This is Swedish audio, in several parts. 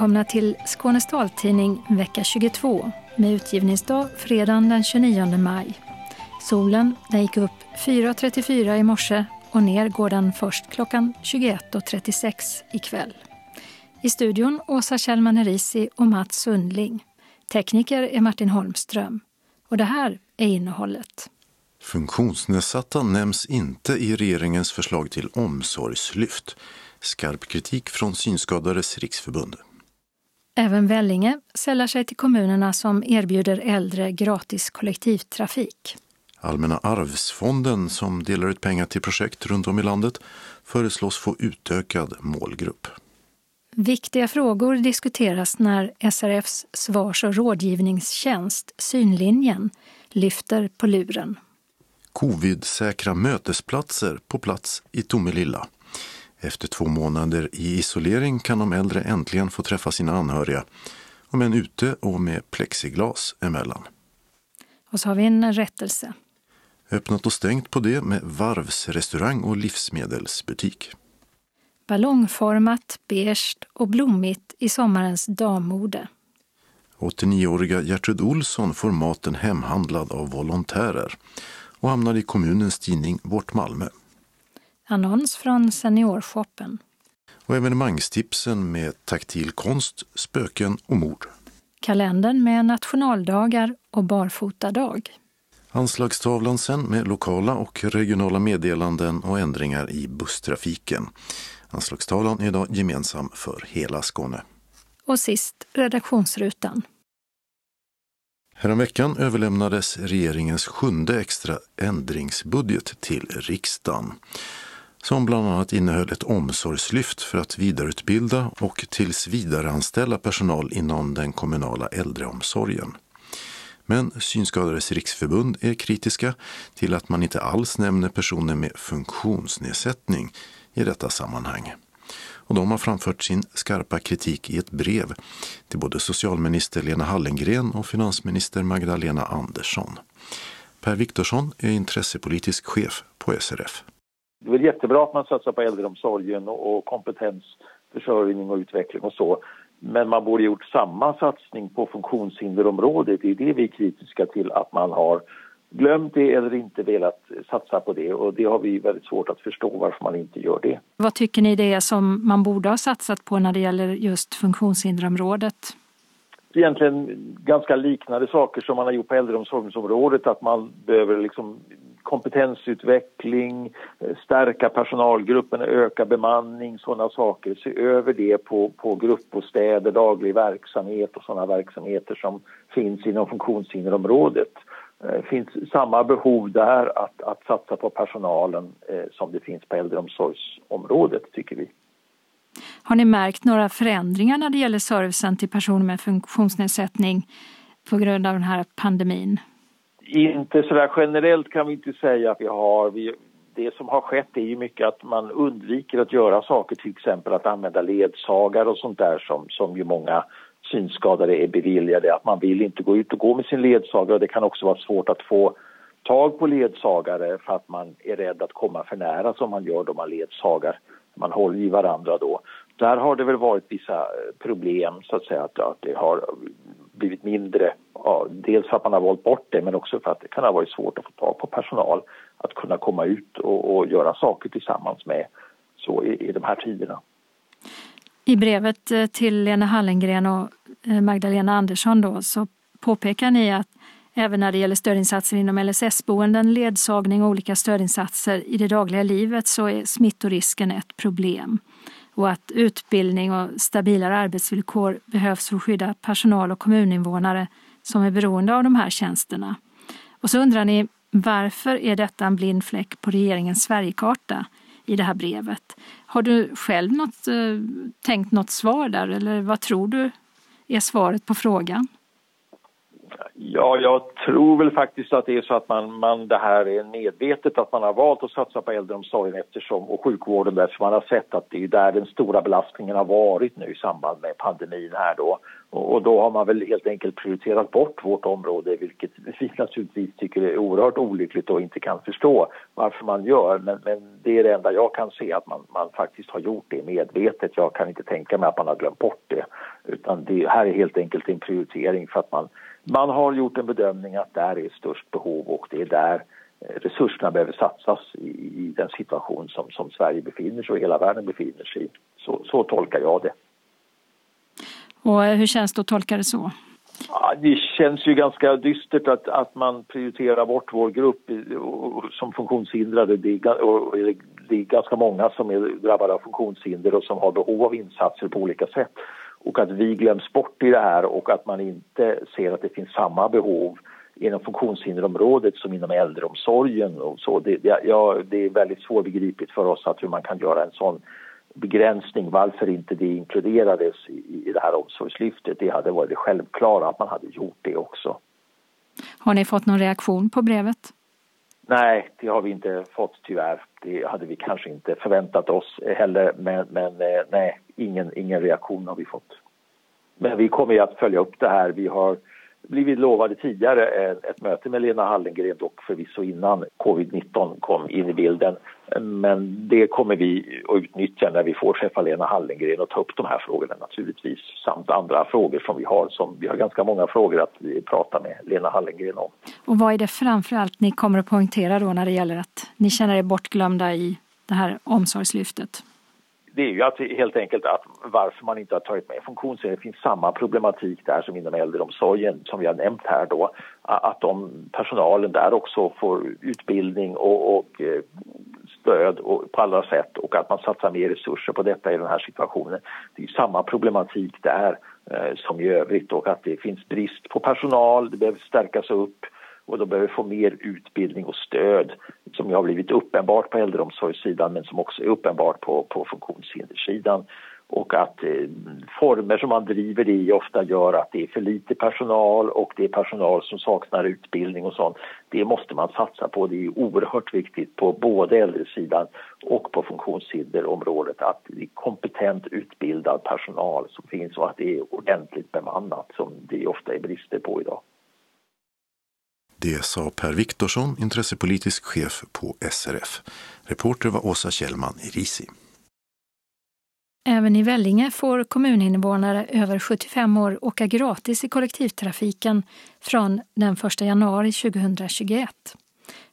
Välkomna till Skånes taltidning vecka 22 med utgivningsdag fredagen den 29 maj. Solen den gick upp 4.34 i morse och ner går den först klockan 21.36 ikväll. I studion Åsa Kjellman Erisi och Mats Sundling. Tekniker är Martin Holmström. Och det här är innehållet. Funktionsnedsatta nämns inte i regeringens förslag till omsorgslyft. Skarp kritik från Synskadades riksförbund. Även Vellinge sällar sig till kommunerna som erbjuder äldre gratis kollektivtrafik. Allmänna arvsfonden, som delar ut pengar till projekt runt om i landet, föreslås få utökad målgrupp. Viktiga frågor diskuteras när SRFs svars och rådgivningstjänst Synlinjen lyfter på luren. Covid-säkra mötesplatser på plats i Tomelilla. Efter två månader i isolering kan de äldre äntligen få träffa sina anhöriga, om än ute och med plexiglas emellan. Och så har vi en rättelse. Öppnat och stängt på det med varvsrestaurang och livsmedelsbutik. Ballongformat, beige och blommigt i sommarens dammode. 89-åriga Gertrud Olsson får maten hemhandlad av volontärer och hamnar i kommunens tidning Vårt Malmö. Annons från Seniorshoppen. Och evenemangstipsen med taktil konst, spöken och mord. Kalendern med nationaldagar och barfotadag. Anslagstavlan sen med lokala och regionala meddelanden och ändringar i busstrafiken. Anslagstavlan är idag gemensam för hela Skåne. Och sist redaktionsrutan. Häromveckan överlämnades regeringens sjunde extra ändringsbudget till riksdagen som bland annat innehöll ett omsorgslyft för att vidareutbilda och tills vidareanställa personal inom den kommunala äldreomsorgen. Men Synskadades riksförbund är kritiska till att man inte alls nämner personer med funktionsnedsättning i detta sammanhang. Och de har framfört sin skarpa kritik i ett brev till både socialminister Lena Hallengren och finansminister Magdalena Andersson. Per Viktorsson är intressepolitisk chef på SRF. Det är väl jättebra att man satsar på äldreomsorgen och kompetensförsörjning och utveckling och så. Men man borde gjort samma satsning på funktionshinderområdet. Det är det vi är kritiska till att man har glömt det eller inte velat satsa på det och det har vi väldigt svårt att förstå varför man inte gör det. Vad tycker ni det är som man borde ha satsat på när det gäller just funktionshinderområdet? Egentligen ganska liknande saker som man har gjort på äldreomsorgsområdet, att man behöver liksom kompetensutveckling, stärka personalgruppen, öka bemanning, sådana saker. Se över det på, på gruppbostäder, daglig verksamhet och sådana verksamheter som finns inom funktionshinderområdet. Det finns samma behov där att, att satsa på personalen eh, som det finns på äldreomsorgsområdet, tycker vi. Har ni märkt några förändringar när det gäller servicen till personer med funktionsnedsättning på grund av den här pandemin? Inte så där generellt kan vi inte säga att vi har. Vi, det som har skett är ju mycket att man undviker att göra saker, till exempel att använda ledsagare och sånt där som, som ju många synskadade är beviljade. Att man vill inte gå ut och gå med sin ledsagare och det kan också vara svårt att få tag på ledsagare för att man är rädd att komma för nära som man gör då man ledsagar. Man håller i varandra då. Där har det väl varit vissa eh, problem så att säga att, att det har blivit mindre. Ja, dels för att man har valt bort det men också för att det kan ha varit svårt att få tag på personal att kunna komma ut och, och göra saker tillsammans med så i, i de här tiderna. I brevet eh, till Lena Hallengren och eh, Magdalena Andersson då, så påpekar ni att även när det gäller stödinsatser inom LSS-boenden, ledsagning och olika stödinsatser i det dagliga livet så är smittorisken ett problem och att utbildning och stabilare arbetsvillkor behövs för att skydda personal och kommuninvånare som är beroende av de här tjänsterna. Och så undrar ni varför är detta en blind fläck på regeringens Sverigekarta i det här brevet? Har du själv något, eh, tänkt något svar där eller vad tror du är svaret på frågan? Ja, jag tror väl faktiskt att det är så att man, man det här är medvetet att man har valt att satsa på äldreomsorgen eftersom, och sjukvården därför man har sett att det är där den stora belastningen har varit nu i samband med pandemin här då. Och, och då har man väl helt enkelt prioriterat bort vårt område vilket vi naturligtvis tycker är oerhört olyckligt och inte kan förstå varför man gör. Men, men det är det enda jag kan se att man, man faktiskt har gjort det medvetet. Jag kan inte tänka mig att man har glömt bort det. Utan det här är helt enkelt en prioritering för att man man har gjort en bedömning att där är störst behov och det är där eh, resurserna behöver satsas i, i den situation som, som, Sverige befinner sig och hela världen befinner sig i. Så, så tolkar jag det. Och hur känns det att tolka det så? Ja, det känns ju ganska dystert att, att man prioriterar bort vår grupp som funktionshindrade. Det är, och det är ganska många som är drabbade av funktionshinder och som har behov av insatser på olika sätt och att vi glöms bort i det här och att man inte ser att det finns samma behov inom funktionshinderområdet som inom äldreomsorgen. Och så. Det, ja, det är väldigt svårbegripligt för oss att hur man kan göra en sån begränsning, varför inte det inkluderades i, i det här omsorgslyftet. Det hade varit det självklara att man hade gjort det också. Har ni fått någon reaktion på brevet? Nej, det har vi inte fått tyvärr. Det hade vi kanske inte förväntat oss heller, men, men eh, nej, ingen, ingen reaktion har vi fått. Men vi kommer att följa upp det här. Vi har blivit lovade tidigare ett möte med Lena Hallengren, dock förvisso innan covid-19 kom in i bilden. Men det kommer vi att utnyttja när vi får träffa Lena Hallengren och ta upp de här frågorna naturligtvis, samt andra frågor som vi har. Som, vi har ganska många frågor att prata med Lena Hallengren om. Och vad är det framför allt ni kommer att poängtera då när det gäller att ni känner er bortglömda i det här omsorgslyftet? Det är ju att, helt enkelt att varför man inte har tagit med funktionshinder? Det finns samma problematik där som inom äldreomsorgen som vi har nämnt här då. Att de, personalen där också får utbildning och, och eh, stöd och, på alla sätt och att man satsar mer resurser på detta i den här situationen. Det är samma problematik där eh, som i övrigt och att det finns brist på personal, det behöver stärkas upp och de behöver få mer utbildning och stöd som ju har blivit uppenbart på äldreomsorgssidan men som också är uppenbart på, på funktionshindersidan och att eh, former som man driver det i ofta gör att det är för lite personal och det är personal som saknar utbildning och sånt. Det måste man satsa på. Det är oerhört viktigt på både äldresidan och på funktionshinderområdet att det är kompetent utbildad personal som finns och att det är ordentligt bemannat som det ofta är brister på idag. Det sa Per Viktorsson, intressepolitisk chef på SRF. Reporter var Åsa Kjellman i Risi. Även i Vellinge får kommuninvånare över 75 år åka gratis i kollektivtrafiken från den 1 januari 2021.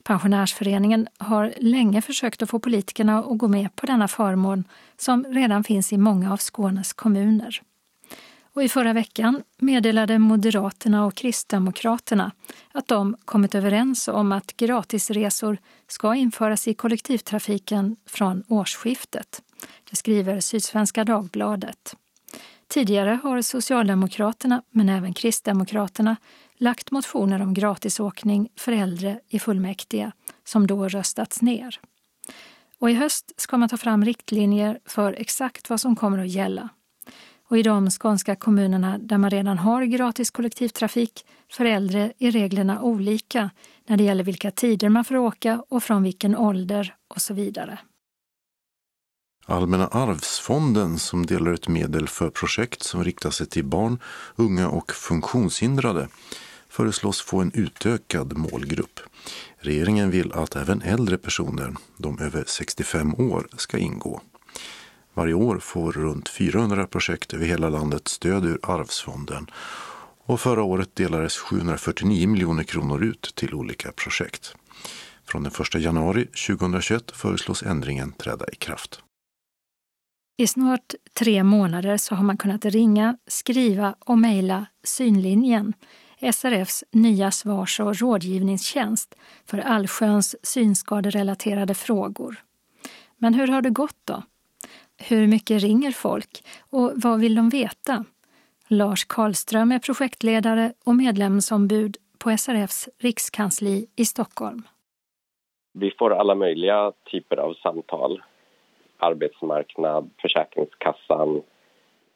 Pensionärsföreningen har länge försökt att få politikerna att gå med på denna förmån som redan finns i många av Skånes kommuner. Och I förra veckan meddelade Moderaterna och Kristdemokraterna att de kommit överens om att gratisresor ska införas i kollektivtrafiken från årsskiftet. Det skriver Sydsvenska Dagbladet. Tidigare har Socialdemokraterna, men även Kristdemokraterna, lagt motioner om gratisåkning för äldre i fullmäktige som då röstats ner. Och I höst ska man ta fram riktlinjer för exakt vad som kommer att gälla. Och i de skånska kommunerna där man redan har gratis kollektivtrafik för äldre är reglerna olika när det gäller vilka tider man får åka och från vilken ålder och så vidare. Allmänna arvsfonden som delar ut medel för projekt som riktar sig till barn, unga och funktionshindrade föreslås få en utökad målgrupp. Regeringen vill att även äldre personer, de över 65 år, ska ingå. Varje år får runt 400 projekt över hela landet stöd ur Arvsfonden och förra året delades 749 miljoner kronor ut till olika projekt. Från den 1 januari 2021 föreslås ändringen träda i kraft. I snart tre månader så har man kunnat ringa, skriva och mejla Synlinjen, SRFs nya svars och rådgivningstjänst för allsköns synskaderelaterade frågor. Men hur har det gått då? Hur mycket ringer folk och vad vill de veta? Lars Karlström är projektledare och medlemsombud på SRFs rikskansli i Stockholm. Vi får alla möjliga typer av samtal. Arbetsmarknad, Försäkringskassan,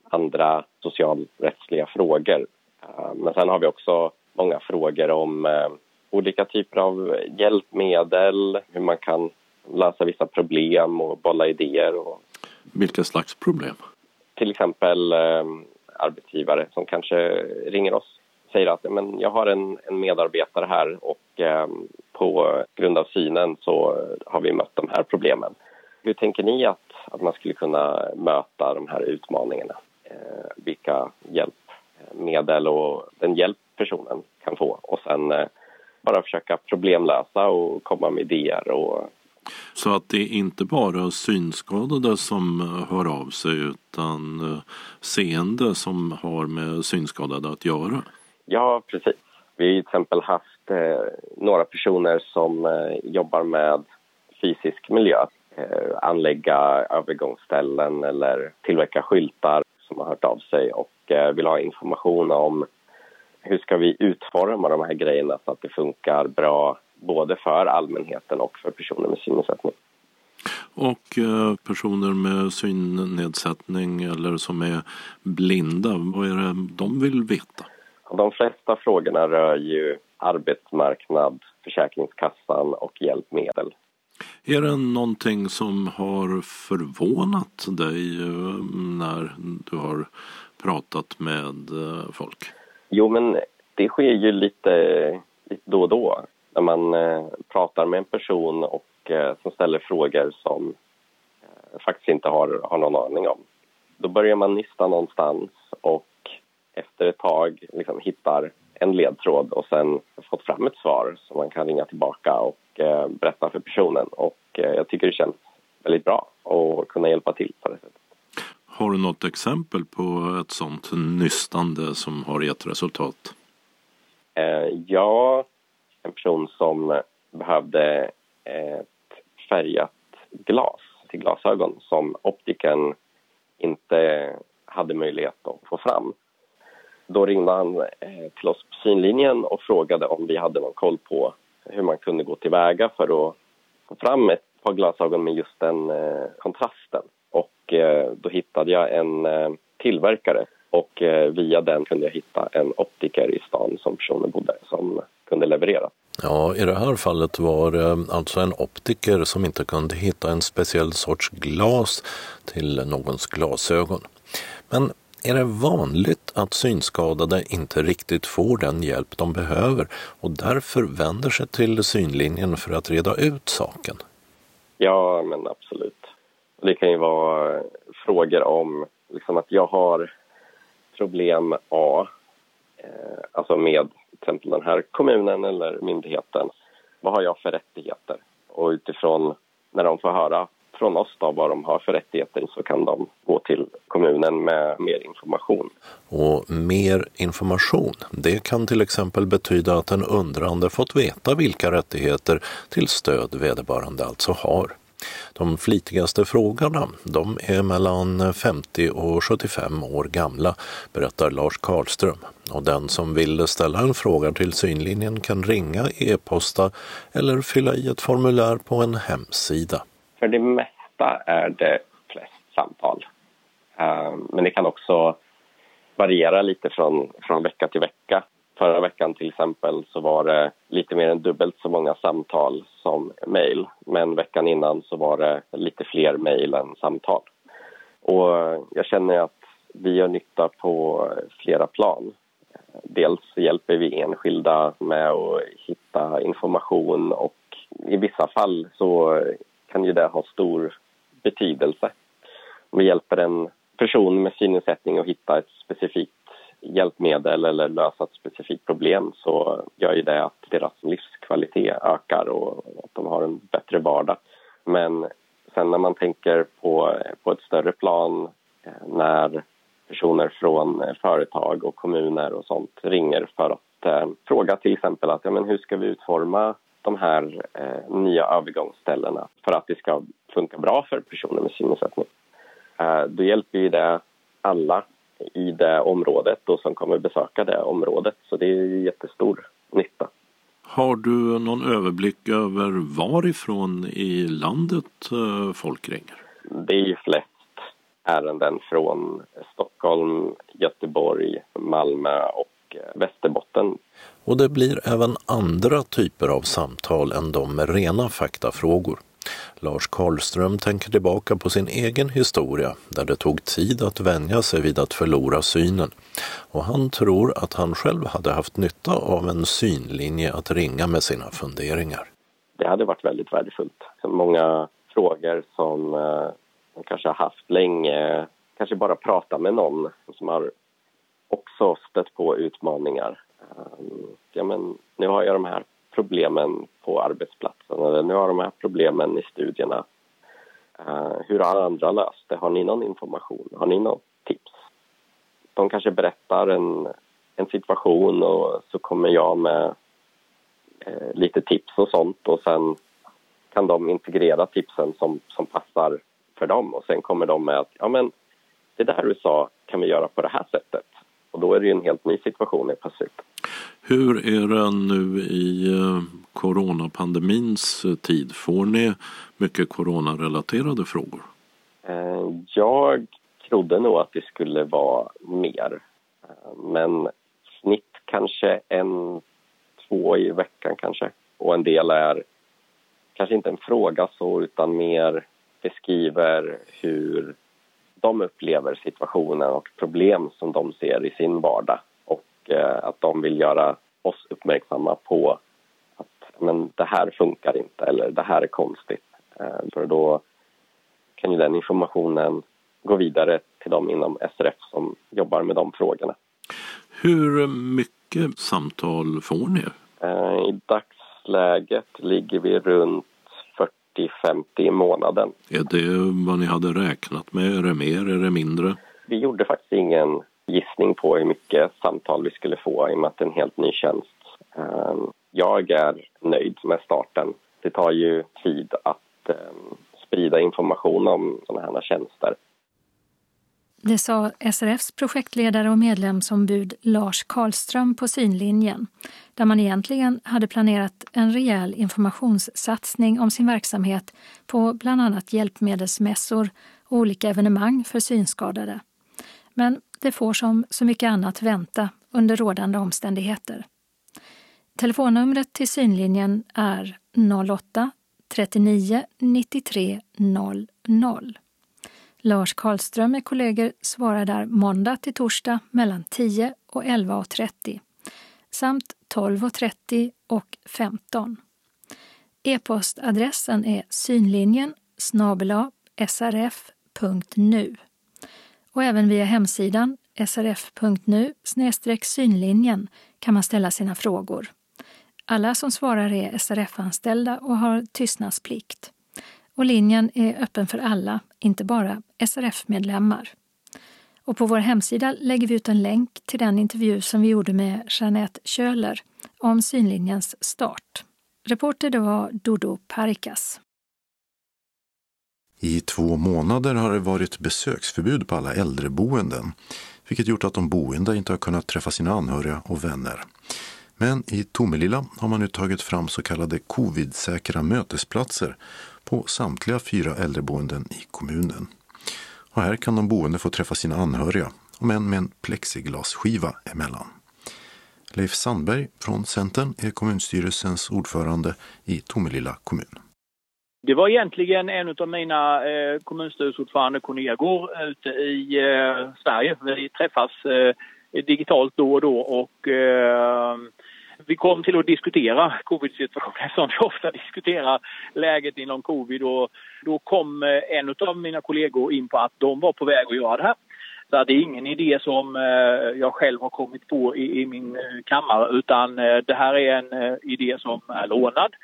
andra socialrättsliga frågor. Eh, men sen har vi också många frågor om eh, olika typer av hjälpmedel, hur man kan lösa vissa problem och bolla idéer. Och... Vilka slags problem? Till exempel eh, arbetsgivare som kanske ringer oss och säger att men jag har en, en medarbetare här och eh, på grund av synen så har vi mött de här problemen. Hur tänker ni att, att man skulle kunna möta de här utmaningarna? Eh, vilka hjälpmedel eh, och den hjälp personen kan få och sen eh, bara försöka problemlösa och komma med idéer. Och... Så att det är inte bara synskadade som eh, hör av sig utan eh, seende som har med synskadade att göra? Ja, precis. Vi har till exempel haft eh, några personer som eh, jobbar med fysisk miljö. Eh, anlägga övergångsställen eller tillverka skyltar som har hört av sig och eh, vill ha information om hur ska vi utforma de här grejerna så att det funkar bra både för allmänheten och för personer med synnedsättning. Och eh, personer med synnedsättning eller som är blinda, vad är det de vill veta? De flesta frågorna rör ju arbetsmarknad, Försäkringskassan och hjälpmedel. Är det någonting som har förvånat dig eh, när du har pratat med eh, folk? Jo, men det sker ju lite, lite då och då när man eh, pratar med en person och eh, som ställer frågor som eh, faktiskt inte har, har någon aning om. Då börjar man nysta någonstans och efter ett tag liksom hittar en ledtråd och sen fått fram ett svar som man kan ringa tillbaka och eh, berätta för personen. Och eh, jag tycker det känns väldigt bra att kunna hjälpa till på det sättet. Har du något exempel på ett sånt nystande som har gett resultat? Eh, ja, en person som behövde ett färgat glas till glasögon som optiken inte hade möjlighet att få fram. Då ringde han eh, till oss på synlinjen och frågade om vi hade någon koll på hur man kunde gå tillväga för att få fram ett par glasögon med just den eh, kontrasten. Och eh, då hittade jag en tillverkare och via den kunde jag hitta en optiker i stan som personen bodde som kunde leverera. Ja, i det här fallet var det alltså en optiker som inte kunde hitta en speciell sorts glas till någons glasögon. Men är det vanligt att synskadade inte riktigt får den hjälp de behöver och därför vänder sig till synlinjen för att reda ut saken? Ja, men absolut. Det kan ju vara frågor om liksom att jag har problem A, eh, alltså med exempel den här kommunen eller myndigheten. Vad har jag för rättigheter? Och utifrån när de får höra från oss då vad de har för rättigheter så kan de gå till kommunen med mer information. Och mer information, det kan till exempel betyda att en undrande fått veta vilka rättigheter till stöd vederbörande alltså har. De flitigaste frågarna, de är mellan 50 och 75 år gamla, berättar Lars Karlström. Och den som vill ställa en fråga till synlinjen kan ringa, e-posta eller fylla i ett formulär på en hemsida. För det mesta är det flest samtal. Eh, men det kan också variera lite från, från vecka till vecka. Förra veckan till exempel så var det lite mer än dubbelt så många samtal som mejl. Men veckan innan så var det lite fler mejl än samtal. Och jag känner att vi gör nytta på flera plan. Dels hjälper vi enskilda med att hitta information och i vissa fall så kan ju det ha stor betydelse. Om vi hjälper en person med synnedsättning att hitta ett specifikt hjälpmedel eller lösa ett specifikt problem så gör ju det att deras livskvalitet ökar och att de har en bättre vardag. Men sen när man tänker på, på ett större plan eh, när personer från företag och kommuner och sånt ringer för att eh, fråga till exempel att ja, men hur ska vi utforma de här eh, nya övergångsställena för att det ska funka bra för personer med synnedsättning. Eh, då hjälper ju det alla i det området och som kommer besöka det området. Så det är jättestor nytta. Har du någon överblick över varifrån i landet eh, folk ringer? Det är ju flest ärenden från Stockholm, Göteborg, Malmö och eh, Västerbotten. Och det blir även andra typer av samtal än de med rena faktafrågor. Lars Karlström tänker tillbaka på sin egen historia där det tog tid att vänja sig vid att förlora synen och han tror att han själv hade haft nytta av en synlinje att ringa med sina funderingar. Det hade varit väldigt värdefullt. Många frågor som eh, man kanske har haft länge, kanske bara prata med någon som har också stött på utmaningar. Eh, ja, men nu har jag de här problemen på arbetsplatsen eller nu har de här problemen i studierna. Eh, hur har andra löst det? Har ni någon information? Har ni något tips? De kanske berättar en, en situation och så kommer jag med eh, lite tips och sånt och sen kan de integrera tipsen som, som passar för dem och sen kommer de med att ja men det där du sa kan vi göra på det här sättet och då är det ju en helt ny situation i plötsligt. Hur är det nu i eh, coronapandemins eh, tid? Får ni mycket coronarelaterade frågor? Eh, jag trodde nog att det skulle vara mer. Men snitt kanske en, två i veckan kanske. Och en del är kanske inte en fråga så utan mer beskriver hur de upplever situationen och problem som de ser i sin vardag att de vill göra oss uppmärksamma på att men, det här funkar inte eller det här är konstigt. Eh, för då kan ju den informationen gå vidare till dem inom SRF som jobbar med de frågorna. Hur mycket samtal får ni? Eh, I dagsläget ligger vi runt 40-50 i månaden. Är det vad ni hade räknat med? Är det mer? Är det mindre? Vi gjorde faktiskt ingen gissning på hur mycket samtal vi skulle få i och med att det är en helt ny tjänst. Ehm, jag är nöjd med starten. Det tar ju tid att ehm, sprida information om sådana här tjänster. Det sa SRFs projektledare och medlemsombud Lars Karlström på synlinjen, där man egentligen hade planerat en rejäl informationssatsning om sin verksamhet på bland annat hjälpmedelsmässor och olika evenemang för synskadade. Men det får som så mycket annat vänta under rådande omständigheter. Telefonnumret till synlinjen är 08 39 93 00. Lars Karlström med kollegor svarar där måndag till torsdag mellan 10 och 11.30 samt 12.30 och och 15. E-postadressen är synlinjen snabela srf.nu och även via hemsidan srf.nu synlinjen kan man ställa sina frågor. Alla som svarar är SRF-anställda och har tystnadsplikt och linjen är öppen för alla, inte bara SRF-medlemmar. Och på vår hemsida lägger vi ut en länk till den intervju som vi gjorde med Jeanette Köhler om synlinjens start. Reporter det var Dodo Parikas. I två månader har det varit besöksförbud på alla äldreboenden, vilket gjort att de boende inte har kunnat träffa sina anhöriga och vänner. Men i Tomelilla har man nu tagit fram så kallade covid-säkra mötesplatser på samtliga fyra äldreboenden i kommunen. Och här kan de boende få träffa sina anhöriga, om än med en plexiglasskiva emellan. Leif Sandberg från Centern är kommunstyrelsens ordförande i Tomelilla kommun. Det var egentligen en av mina eh, kommunstyrelseordförande-kollegor ute i eh, Sverige. Vi träffas eh, digitalt då och då och eh, vi kom till att diskutera covid-situationen som vi ofta diskuterar läget inom covid och då kom eh, en av mina kollegor in på att de var på väg att göra det här. Så det är ingen idé som eh, jag själv har kommit på i, min eh, kammare utan eh, det här är en eh, idé som är lånad.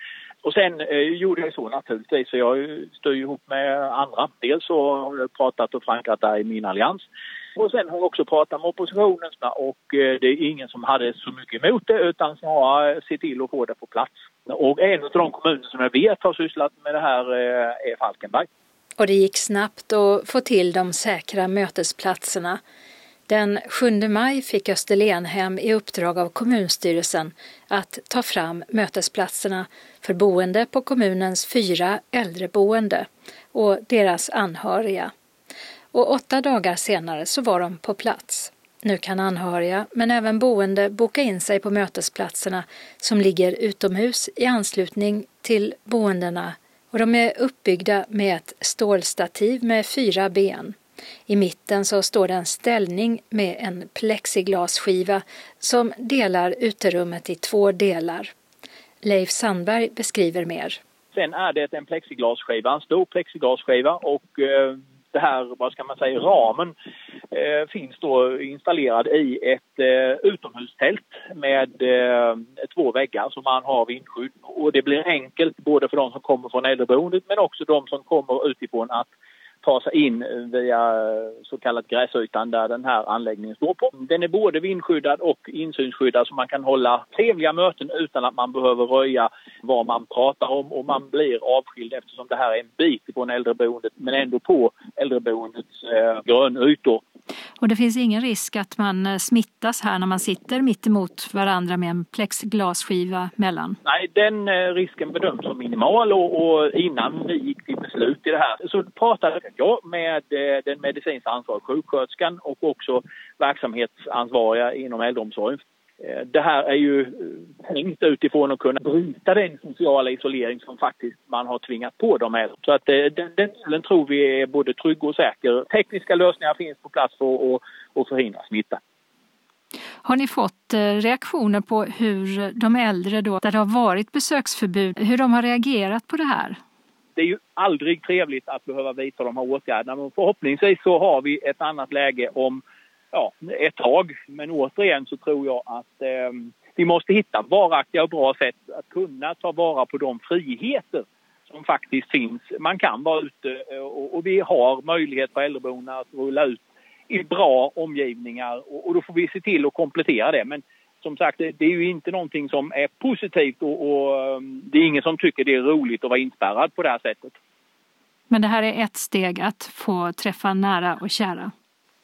Och sen eh, gjorde jag så naturligtvis, så jag står ihop med andra. Dels så har jag pratat och förankrat där i min allians. Och sen har jag också pratat med oppositionen och eh, det är ingen som hade så mycket emot det utan snarare se till att få det på plats. Och en av de kommuner som jag vet har sysslat med det här eh, är Falkenberg. Och det gick snabbt att få till de säkra mötesplatserna. Den 7 maj fick Österlenhem i uppdrag av kommunstyrelsen att ta fram mötesplatserna för boende på kommunens fyra äldreboende och deras anhöriga och åtta dagar senare så var de på plats. Nu kan anhöriga, men även boende, boka in sig på mötesplatserna som ligger utomhus i anslutning till boendena och de är uppbyggda med ett stålstativ med fyra ben. I mitten så står det en ställning med en plexiglasskiva som delar uterummet i två delar. Leif Sandberg beskriver mer. Sen är det en plexiglasskiva, en stor plexiglasskiva och eh, det här, vad ska man säga, ramen eh, finns då installerad i ett eh, utomhustält med eh, två väggar som man har vindskydd. Och det blir enkelt både för de som kommer från äldreboendet men också de som kommer utifrån att sig in via så kallat gräsytan där den här anläggningen står på. Den är både vindskyddad och insynsskyddad så man kan hålla trevliga möten utan att man behöver röja vad man pratar om och man blir avskild eftersom det här är en bit från äldreboendet men ändå på äldreboendets eh, grönytor. Och det finns ingen risk att man eh, smittas här när man sitter mitt emot varandra med en plexglasskiva mellan? Nej, den eh, risken bedöms som minimal och, och innan vi gick till beslut i det här så pratade jag med eh, den medicinskt ansvariga sjuksköterskan och också verksamhetsansvariga inom äldreomsorgen. Eh, det här är ju eh, tänkt utifrån att kunna bryta den sociala isolering som faktiskt man har tvingat på dem här. Så att den, den delen tror vi är både trygg och säker. Tekniska lösningar finns på plats för att, att förhindra smitta. Har ni fått reaktioner på hur de äldre då, där det har varit besöksförbud, hur de har reagerat på det här? Det är ju aldrig trevligt att behöva vidta de här åtgärderna men förhoppningsvis så har vi ett annat läge om ja, ett tag. Men återigen så tror jag att eh, vi måste hitta varaktiga och bra sätt att kunna ta vara på de friheter som faktiskt finns. Man kan vara ute eh, och, och vi har möjlighet på äldreboendena att rulla ut i bra omgivningar och, och, då får vi se till att komplettera det. Men som sagt, det, det är ju inte någonting som är positivt och, och um, det är ingen som tycker det är roligt att vara inspärrad på det här sättet. Men det här är ett steg att få träffa nära och kära?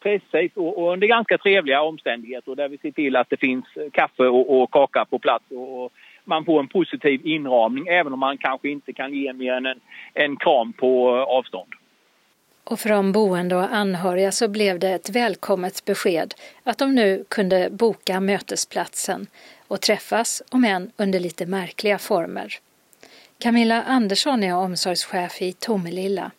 Precis, och, och under ganska trevliga omständigheter där vi ser till att det finns kaffe och, och kaka på plats och, och, man får en positiv inramning även om man kanske inte kan ge mer än en, en kram på avstånd. Och för de boende och anhöriga så blev det ett välkommet besked att de nu kunde boka mötesplatsen och träffas, om än under lite märkliga former. Camilla Andersson är omsorgschef i Tomelilla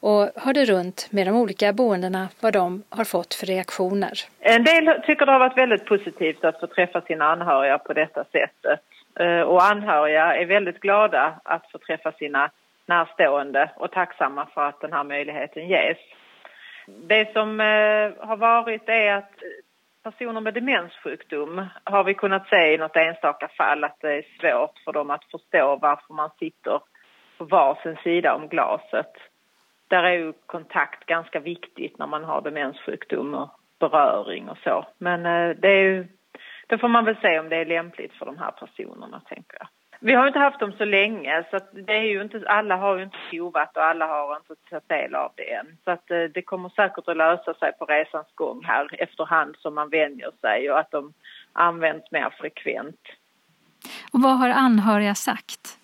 och hörde runt med de olika boendena vad de har fått för reaktioner. En del tycker det har varit väldigt positivt att få träffa sina anhöriga på detta sättet. Eh, och anhöriga är väldigt glada att få träffa sina närstående och tacksamma för att den här möjligheten ges. Det som eh, har varit är att personer med demenssjukdom har vi kunnat se i något enstaka fall att det är svårt för dem att förstå varför man sitter på varsin sida om glaset. Där är ju kontakt ganska viktigt när man har demenssjukdom och beröring och så. Men eh, det är ju, det får man väl se om det är lämpligt för de här personerna, tänker jag. Vi har inte haft dem så länge så det är ju inte, alla har ju inte provat och alla har inte tagit del av det än. Så att eh, det kommer säkert att lösa sig på resans gång här efterhand som man vänjer sig och att de används mer frekvent. Och vad har anhöriga sagt?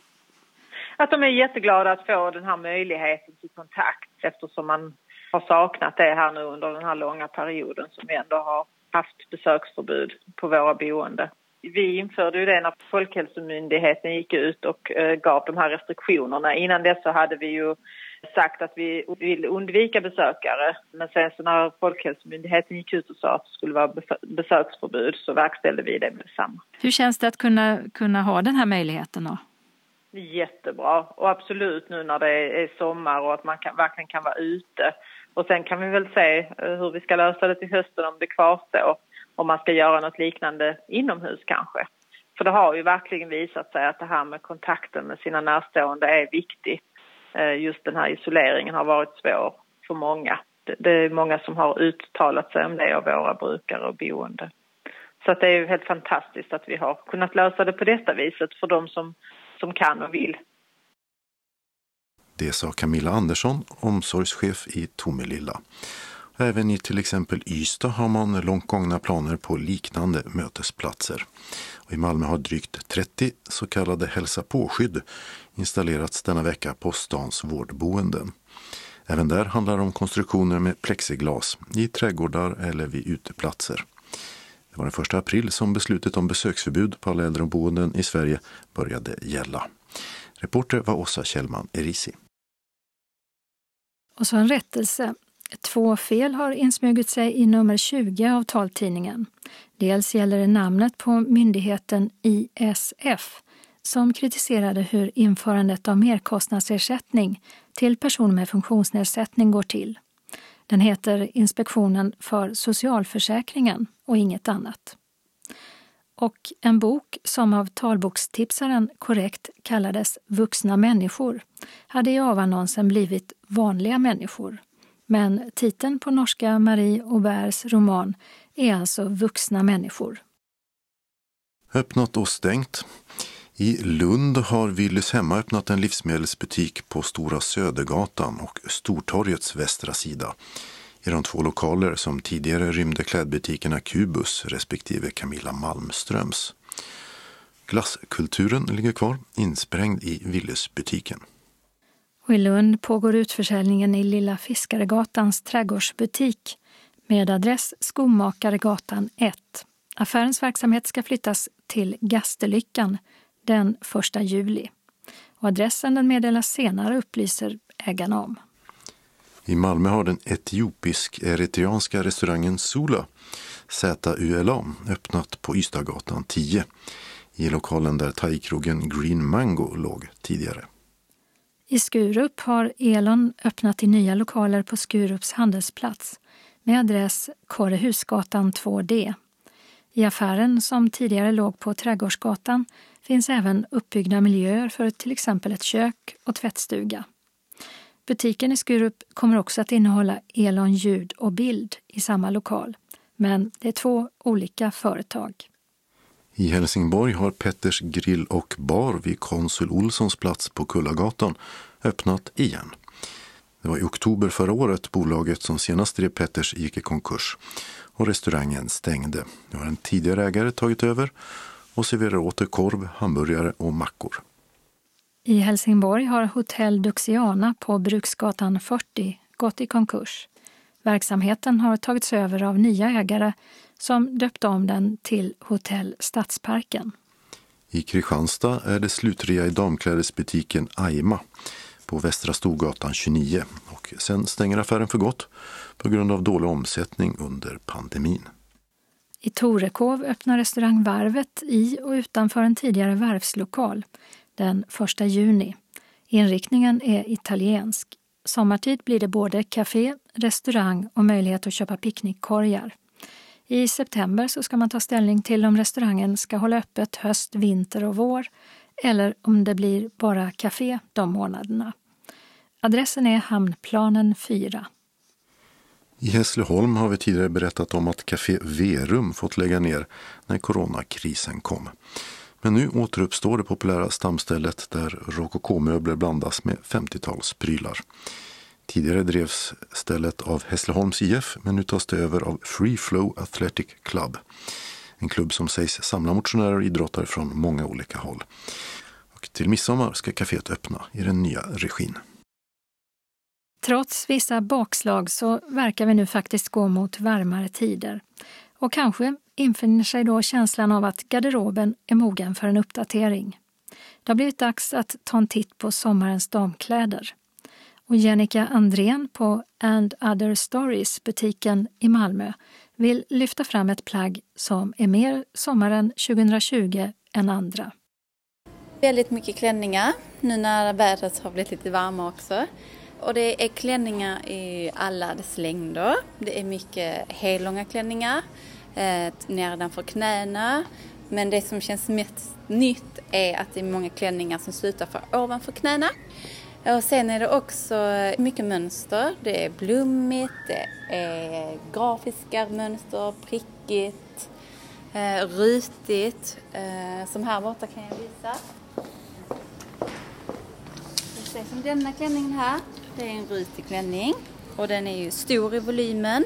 Att de är jätteglada att få den här möjligheten till kontakt eftersom man har saknat det här nu under den här långa perioden som vi ändå har haft besöksförbud på våra boenden vi införde ju det när Folkhälsomyndigheten gick ut och eh, gav de här restriktionerna. Innan dess så hade vi ju sagt att vi vill undvika besökare. Men sen så när Folkhälsomyndigheten gick ut och sa att det skulle vara besöksförbud så verkställde vi det med detsamma. Hur känns det att kunna, kunna ha den här möjligheten då? Jättebra och absolut nu när det är sommar och att man kan, verkligen kan vara ute. Och sen kan vi väl se eh, hur vi ska lösa det till hösten om det kvarstår om man ska göra något liknande inomhus kanske. För det har ju verkligen visat sig att det här med kontakten med sina närstående är viktigt. Eh, just den här isoleringen har varit svår för många. Det är många som har uttalat sig om det av våra brukare och boende. Så att det är ju helt fantastiskt att vi har kunnat lösa det på detta viset för de som, som kan och vill. Det sa Camilla Andersson, omsorgschef i Tomelilla. Även i till exempel Ystad har man långt gångna planer på liknande mötesplatser. Och I Malmö har drygt 30 så kallade hälsa på-skydd installerats denna vecka på stans vårdboenden. Även där handlar det om konstruktioner med plexiglas i trädgårdar eller vid uteplatser. Det var den 1 april som beslutet om besöksförbud på alla äldreboenden i Sverige började gälla. Reporter var Åsa Kjellman Erisi. Och så en rättelse. Två fel har insmugit sig i nummer 20 av taltidningen. Dels gäller det namnet på myndigheten ISF som kritiserade hur införandet av merkostnadsersättning till personer med funktionsnedsättning går till. Den heter Inspektionen för socialförsäkringen och inget annat. Och en bok som av talbokstipsaren korrekt kallades Vuxna människor hade i avannonsen blivit Vanliga människor. Men titeln på norska Marie Auberts roman är alltså Vuxna människor. Öppnat och stängt. I Lund har Willys Hemma öppnat en livsmedelsbutik på Stora Södergatan och Stortorgets västra sida i de två lokaler som tidigare rymde klädbutikerna Kubus respektive Camilla Malmströms. Glasskulturen ligger kvar insprängd i Willys-butiken. Och I Lund pågår utförsäljningen i Lilla Fiskaregatans trädgårdsbutik med adress Skomakaregatan 1. Affärens verksamhet ska flyttas till Gastelyckan den 1 juli. Och adressen den meddelas senare, upplyser ägarna om. I Malmö har den etiopisk-eritreanska restaurangen Sula, ZULA, öppnat på Ystadgatan 10 i lokalen där thaikrogen Green Mango låg tidigare. I Skurup har Elon öppnat i nya lokaler på Skurups handelsplats med adress Kårehusgatan 2D. I affären som tidigare låg på Trädgårdsgatan finns även uppbyggda miljöer för till exempel ett kök och tvättstuga. Butiken i Skurup kommer också att innehålla Elon ljud och bild i samma lokal. Men det är två olika företag. I Helsingborg har Petters grill och bar vid Konsul Olssons plats på Kullagatan öppnat igen. Det var i oktober förra året bolaget som senast drev Petters gick i konkurs och restaurangen stängde. Nu har en tidigare ägare tagit över och serverar åter korv, hamburgare och mackor. I Helsingborg har Hotell Duxiana på Bruksgatan 40 gått i konkurs. Verksamheten har tagits över av nya ägare som döpte om den till Hotell Stadsparken. I Kristianstad är det slutrea i damklädesbutiken Aima på Västra Storgatan 29 och sen stänger affären för gott på grund av dålig omsättning under pandemin. I Torekov öppnar restaurang Varvet i och utanför en tidigare varvslokal den 1 juni. Inriktningen är italiensk. Sommartid blir det både café, restaurang och möjlighet att köpa picknickkorgar. I september så ska man ta ställning till om restaurangen ska hålla öppet höst, vinter och vår eller om det blir bara café de månaderna. Adressen är Hamnplanen 4. I Hässleholm har vi tidigare berättat om att Café Verum fått lägga ner när coronakrisen kom. Men nu återuppstår det populära stamstället där rokokomöbler blandas med 50-talsprylar. Tidigare drevs stället av Hässleholms IF men nu tas det över av Free Flow Athletic Club. En klubb som sägs samla motionärer och idrottare från många olika håll. Och till midsommar ska kaféet öppna i den nya regin. Trots vissa bakslag så verkar vi nu faktiskt gå mot varmare tider. Och kanske infinner sig då känslan av att garderoben är mogen för en uppdatering. Det har blivit dags att ta en titt på sommarens damkläder. Och Jennica Andrén på And Other Stories, butiken i Malmö, vill lyfta fram ett plagg som är mer sommaren 2020 än andra. Väldigt mycket klänningar nu när vädret har blivit lite varmare också. Och det är klänningar i alla dess längder. Det är mycket hellånga klänningar eh, nedanför knäna. Men det som känns mest nytt är att det är många klänningar som slutar för ovanför knäna. Och sen är det också mycket mönster. Det är blommigt, det är grafiska mönster, prickigt, eh, rutigt. Eh, som här borta kan jag visa. Se som denna klänningen här. Det är en rutig klänning och den är ju stor i volymen.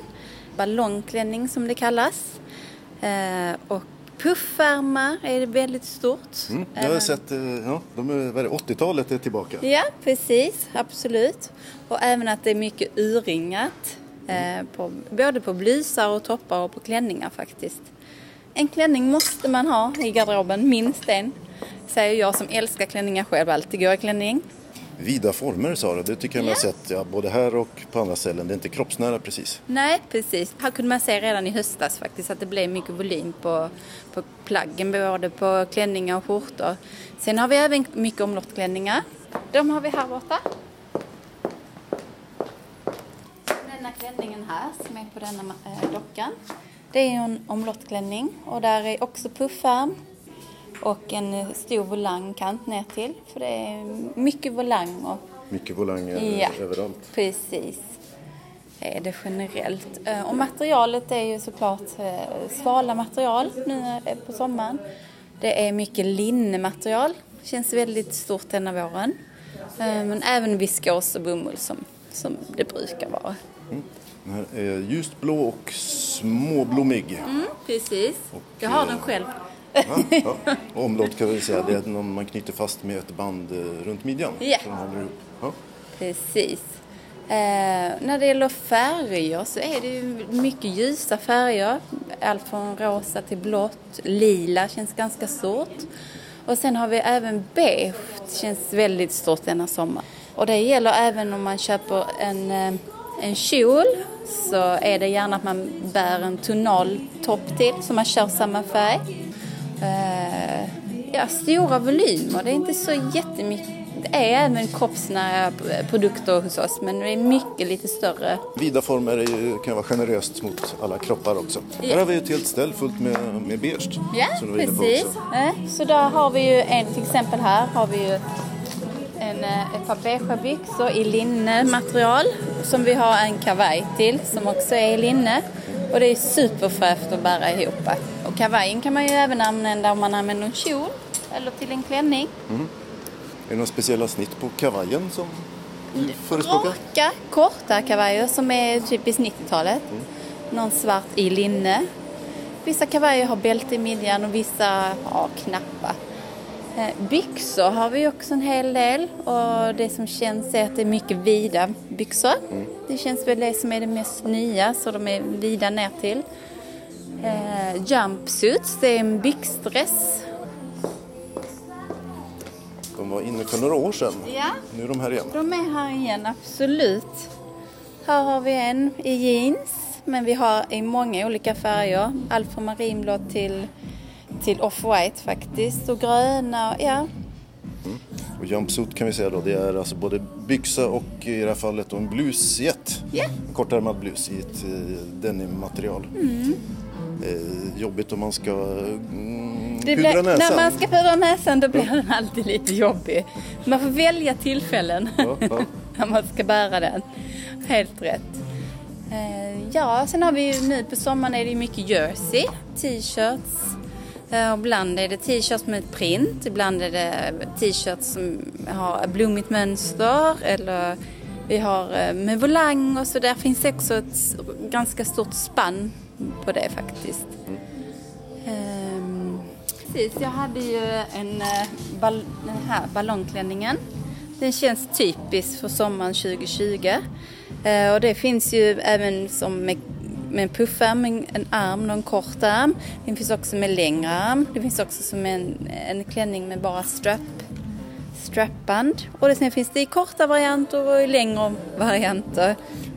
Ballongklänning som det kallas. Eh, och puffärmar är väldigt stort. Mm, jag har sett, eh, ja, de är, 80-talet är tillbaka. Ja, precis, absolut. Och även att det är mycket urringat. Eh, på, både på blusar och toppar och på klänningar faktiskt. en klänning måste man ha i garderoben, minst en. Säger jag som älskar klänningar själv, alltid går i klänning. Vida former sa du, det tycker jag man har sett ja, både här och på andra ställen. Det är inte kroppsnära precis. Nej, precis. Här kunde man se redan i höstas faktiskt att det blev mycket volym på, på plaggen, både på klänningar och skjortor. Sen har vi även mycket omlottklänningar. De har vi här borta. Denna klänningen här som är på denna äh, dockan. Det är en omlottklänning och där är också puffärm och en stor volang-kant ner till. För det är mycket volang. Och, mycket volang ja, överallt. precis. Det är det generellt. Eh, och materialet är ju såklart eh, svala material nu på sommaren. Det är mycket linnematerial. Känns väldigt stort denna våren. Eh, men även viskos och bomull som, som det brukar vara. Mm. Den här är ljust blå och småblommig. Mm, precis. Och, jag har den själv. Ja, ja. Omlott kan vi säga, det är någon man knyter fast med ett band eh, runt midjan. Ja. ja. Precis. Eh, när det gäller färger så är det ju mycket ljusa färger. Allt från rosa till blått. Lila känns ganska stort. Och sen har vi även beige, det känns väldigt stort denna sommar. Och det gäller även om man köper en, eh, en kjol så är det gärna att man bär en tonal topp till så man kör samma färg. Eh, ja, stora volymer. Det är inte så jättemycket. Det är även kroppsnära produkter hos oss men det är mycket lite större. Vida former är, kan vara generöst mot alla kroppar också. Ja. Här har vi ett helt ställ fullt med, med beige. Ja, precis. Ja, så där har vi ju en, till exempel här har vi ju en, eh, ett par beigea byxor i linnematerial som vi har en kavaj till som också är i linne. Och det är superfräscht att bära ihop. Och kavajen kan man ju även använda om man använder en kjol eller till en klänning. Mm. Är det några speciella snitt på kavajen som du förespråkar? Raka, korta kavajer som är typiskt 90-talet. Mm. Någon svart i linne. Vissa kavajer har bälte i midjan och vissa har knappar. Eh, byxor har vi också en hel del och det som känns är att det är mycket vida byxor. Mm. Det känns väl det som är det mest nya så de är vida ner till. Eh, jumpsuits, det är en byxdress. De var inne för några år sedan. Ja. Nu är de här igen. De är här igen, absolut. Här har vi en i jeans, men vi har i många olika färger. Allt från marinblå till till off-white faktiskt och gröna, ja. Mm. Och jumpsuit kan vi säga då, det är alltså både byxa och i det här fallet en blusjet. Yeah. En kortärmad blus i ett eh, denimmaterial. Mm. Eh, jobbigt om man ska mm, pudra blir, näsan. När man ska pudra näsan då blir den alltid lite jobbig. Man får välja tillfällen ja, ja. när man ska bära den. Helt rätt. Eh, ja, sen har vi ju nu på sommaren är det mycket jersey, t-shirts, Eh, och ibland är det t-shirts med print, ibland är det t-shirts som har blommigt mönster eller vi har eh, med volang och så där finns också ett ganska stort spann på det faktiskt. Ehm, precis, jag hade ju en, eh, den här ballongklänningen. Den känns typisk för sommaren 2020. Och det finns ju även som med med en puffärm, en arm och en kort arm. Det finns också med längre arm. Det finns också som en, en klänning med bara strap, strapband. Och sen finns det i korta varianter och i längre varianter.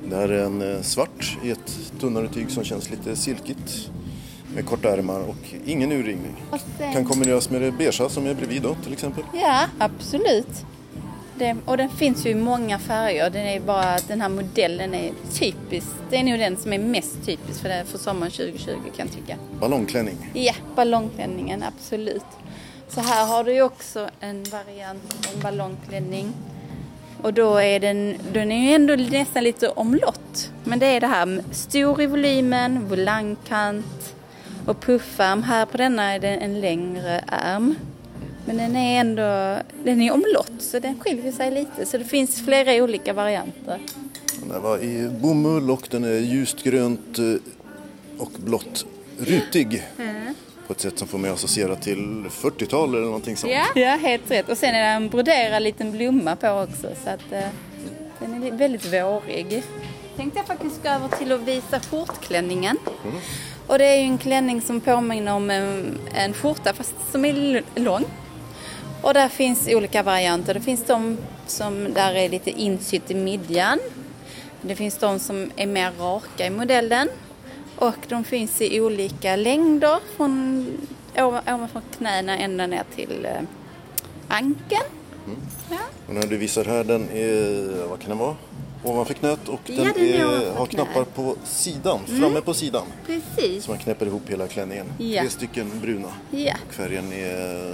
Det här är en eh, svart i ett tunnare tyg som känns lite silkigt med korta ärmar och ingen urringning. Sen... Kan kombineras med det beigea som är bredvid då till exempel. Ja, absolut. Det, och den finns ju i många färger. Den är bara, den här modellen är typisk. Det är nog den som är mest typisk för, det, för sommaren 2020 kan jag tycka. Ballongklänning? Ja, ballongklänningen absolut. Så här har du ju också en variant, en ballongklänning. Och då är den, den är ju ändå nästan lite omlott. Men det är det här stor i volymen, volangkant och puffärm. Här på denna är det en längre ärm. Men den är ändå den är omlott så den skiljer sig lite. Så det finns flera olika varianter. Den var i bomull och den är ljust grönt eh, och blått rutig. Mm. På ett sätt som får mig att associera till 40-tal eller någonting sånt. Ja. ja, helt rätt. Och sen är det en broderad liten blomma på också. Så att uh, den är väldigt vårig. Tänkte jag faktiskt gå över till att visa skjortklänningen. Mm. Och det är ju en klänning som påminner om en, en skjorta fast som är lång. Och där finns olika varianter. Det finns de som där är lite insytt i midjan. Det finns de som är mer raka i modellen. Och de finns i olika längder från ovanför knäna ända ner till eh, ankeln. Mm. Ja. Och när du visar här, den är, vad kan den vara? Ovanför knät och den, ja, den är, har knappar på sidan, mm. framme på sidan. Precis. Så man knäpper ihop hela klänningen. Ja. Tre stycken bruna. Ja. Och färgen är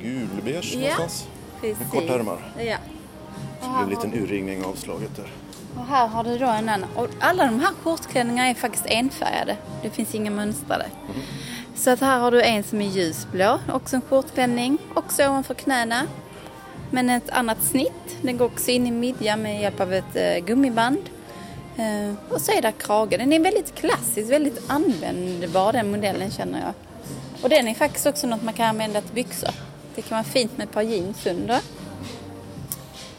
gulbeige ja. någonstans. Precis. Med kortärmar. Ja. Så det blir en liten urringning av slaget där. Och här har du då en annan. Och alla de här skjortklänningarna är faktiskt enfärgade. Det finns inga mönstrade. Mm. Så att här har du en som är ljusblå, också en skjortklänning, också ovanför knäna. Men ett annat snitt. Den går också in i midjan med hjälp av ett eh, gummiband. Eh, och så är det kragen. Den är väldigt klassisk, väldigt användbar den modellen känner jag. Och den är faktiskt också något man kan använda till byxor. Det kan vara fint med ett par jeans under.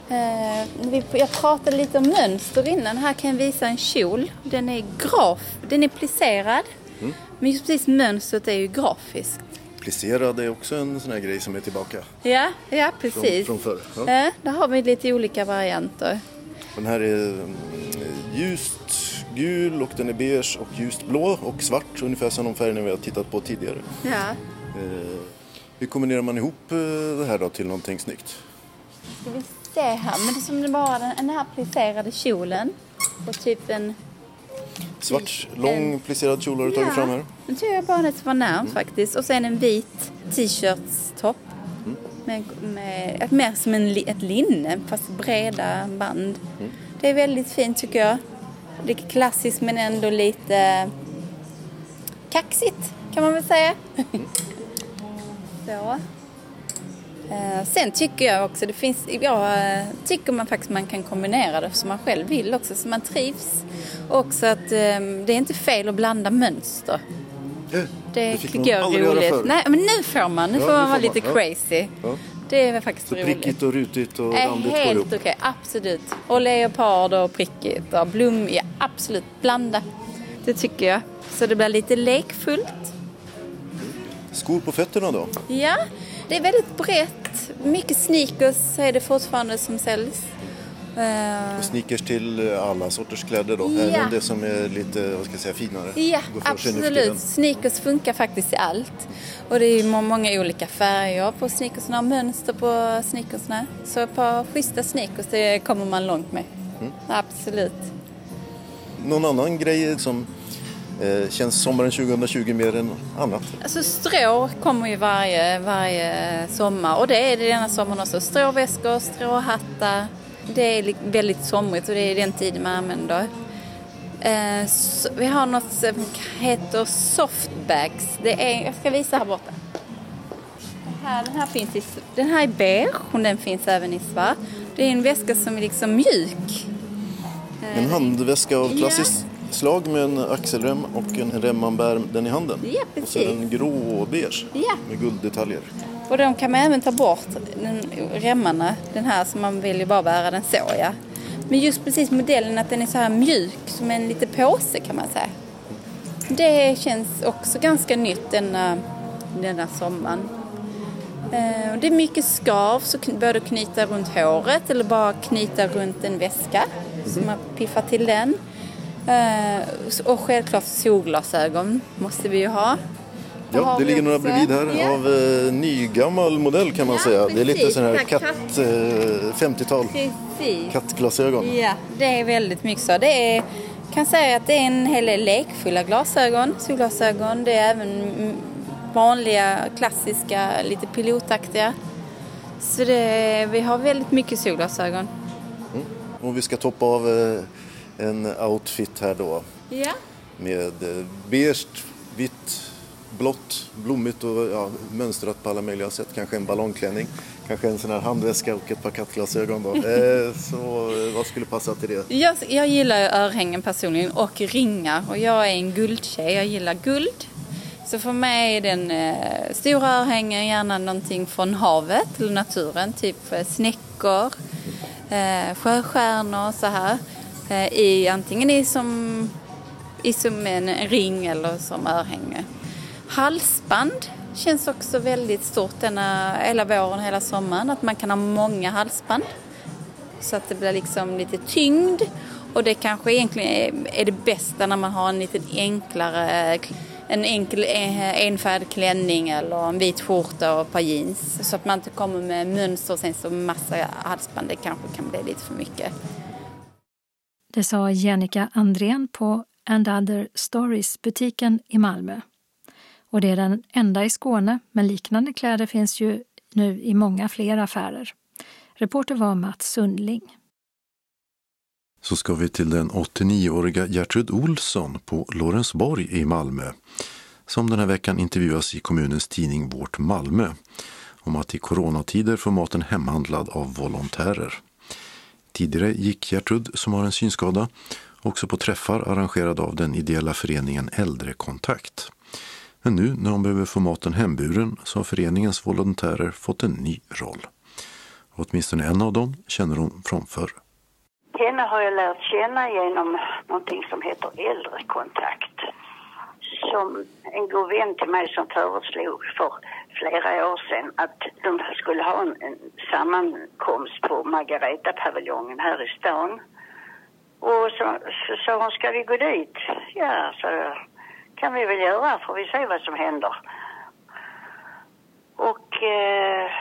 Eh, jag pratade lite om mönster innan. Här kan jag visa en kjol. Den är graf, den är plisserad. Mm. Men just precis mönstret är ju grafiskt. Plisserad är också en sån här grej som är tillbaka. Ja, ja precis. Från, från förr. Ja. ja, där har vi lite olika varianter. Den här är mm, ljust gul och den är beige och ljust blå och svart. Ungefär som de färgerna vi har tittat på tidigare. Ja. Eh, hur kombinerar man ihop eh, det här då till någonting snyggt? Ska vi se här, men det är som det bara den, den här plisserade kjolen och typ en Svart, lång plisserad kjol har du tagit fram här. Den tror jag bara det var närmt mm. faktiskt. Och sen en vit t-shirtstopp. Mm. Med, med, mer som en, ett linne fast breda band. Mm. Det är väldigt fint tycker jag. Lite klassiskt men ändå lite kaxigt kan man väl säga. Mm. Så. Eh, sen tycker jag också, det finns, jag eh, tycker man faktiskt man kan kombinera det som man själv vill också, så man trivs. Också att ehm, det är inte fel att blanda mönster. Det, det tycker jag är roligt. Nej, men nu får man, nu ja, får man vara lite ja. crazy. Ja. Det är faktiskt så roligt. prickigt och rutigt och randigt Helt okej, okay, absolut. Och leopard och prickigt och blom, ja absolut, blanda. Det tycker jag. Så det blir lite lekfullt. Skor på fötterna då? Ja, det är väldigt brett. Mycket sneakers är det fortfarande som säljs. Uh, sneakers till alla sorters kläder då? Ja. Även det som är lite, vad ska jag säga, finare? Ja, absolut. Sneakers funkar faktiskt i allt. Och det är många olika färger på sneakersna och mönster på sneakersna. Så ett par schyssta sneakers, det kommer man långt med. Mm. Absolut. Någon annan grej som Eh, känns sommaren 2020 mer än annat? Alltså strå kommer ju varje, varje sommar och det är det denna sommaren också. Stråväskor, stråhattar. Det är väldigt somrigt och det är den tiden man använder. Eh, vi har något som heter softbags. Det är, jag ska visa här borta. Den här, den här, finns i, den här är beige och den finns även i svart. Det är en väska som är liksom mjuk. En handväska av klassiskt slag med en axelrem och en rem man bär den i handen. Ja, precis. Och så är den grå och beige ja. med gulddetaljer. Och de kan man även ta bort, den, remmarna, den här som man vill ju bara bära den så ja. Men just precis modellen att den är så här mjuk som en liten påse kan man säga. Det känns också ganska nytt denna, denna sommaren. Eh, det är mycket skarv, så både knyta runt håret eller bara knyta runt en väska. Mm. Så man piffar till den. Eh, och självklart solglasögon måste vi ju ha. Ja, det ligger några bredvid här ja. av eh, nygammal modell kan man ja, säga. Precis. Det är lite sån här katt, katt eh, 50-tal. Kattglasögon. Ja, det är väldigt mycket så. Det är, kan säga att det är en hel del lekfulla glasögon, solglasögon. Det är även vanliga, klassiska, lite pilotaktiga. Så det, vi har väldigt mycket solglasögon. Mm. Och vi ska toppa av eh, en outfit här då. Ja. Med eh, beige, vitt, blått, blommigt och ja, mönstrat på alla möjliga sätt. Kanske en ballongklänning, kanske en sån här handväska och ett par kattglasögon då. eh, så eh, vad skulle passa till det? Jag, jag gillar örhängen personligen och ringar och jag är en guldtjej. Jag gillar guld. Så för mig är den eh, stora örhängen gärna någonting från havet eller naturen, typ eh, snäckor, eh, sjöstjärnor och så här. Eh, i antingen i som i som en ring eller som örhänge. Halsband känns också väldigt stort denna, hela våren, hela sommaren. Att man kan ha många halsband. Så att det blir liksom lite tyngd. Och det kanske egentligen är, är det bästa när man har en lite enklare en enkel eh, enfärgad klänning eller en vit skjorta och ett par jeans. Så att man inte kommer med mönster och sen så massa halsband. Det kanske kan bli lite för mycket. Det sa Jennica Andrén på And Other Stories-butiken i Malmö. Och det är den enda i Skåne, men liknande kläder finns ju nu i många fler affärer. Reporter var Mats Sundling. Så ska vi till den 89-åriga Gertrud Olsson på Lorensborg i Malmö som den här veckan intervjuas i kommunens tidning Vårt Malmö om att i coronatider får maten hemhandlad av volontärer. Tidigare gick Gertrud, som har en synskada, också på träffar arrangerade av den ideella föreningen Äldrekontakt. Men nu när hon behöver få maten hemburen så har föreningens volontärer fått en ny roll. åtminstone en av dem känner hon från förr. Henne har jag lärt känna genom någonting som heter Äldrekontakt. Som en god vän till mig som föreslog för flera år sedan att de skulle ha en, en sammankomst på Margareta-paviljongen här i stan. Och så sa hon, ska vi gå dit? Ja, så kan vi väl göra, får vi se vad som händer. Och eh,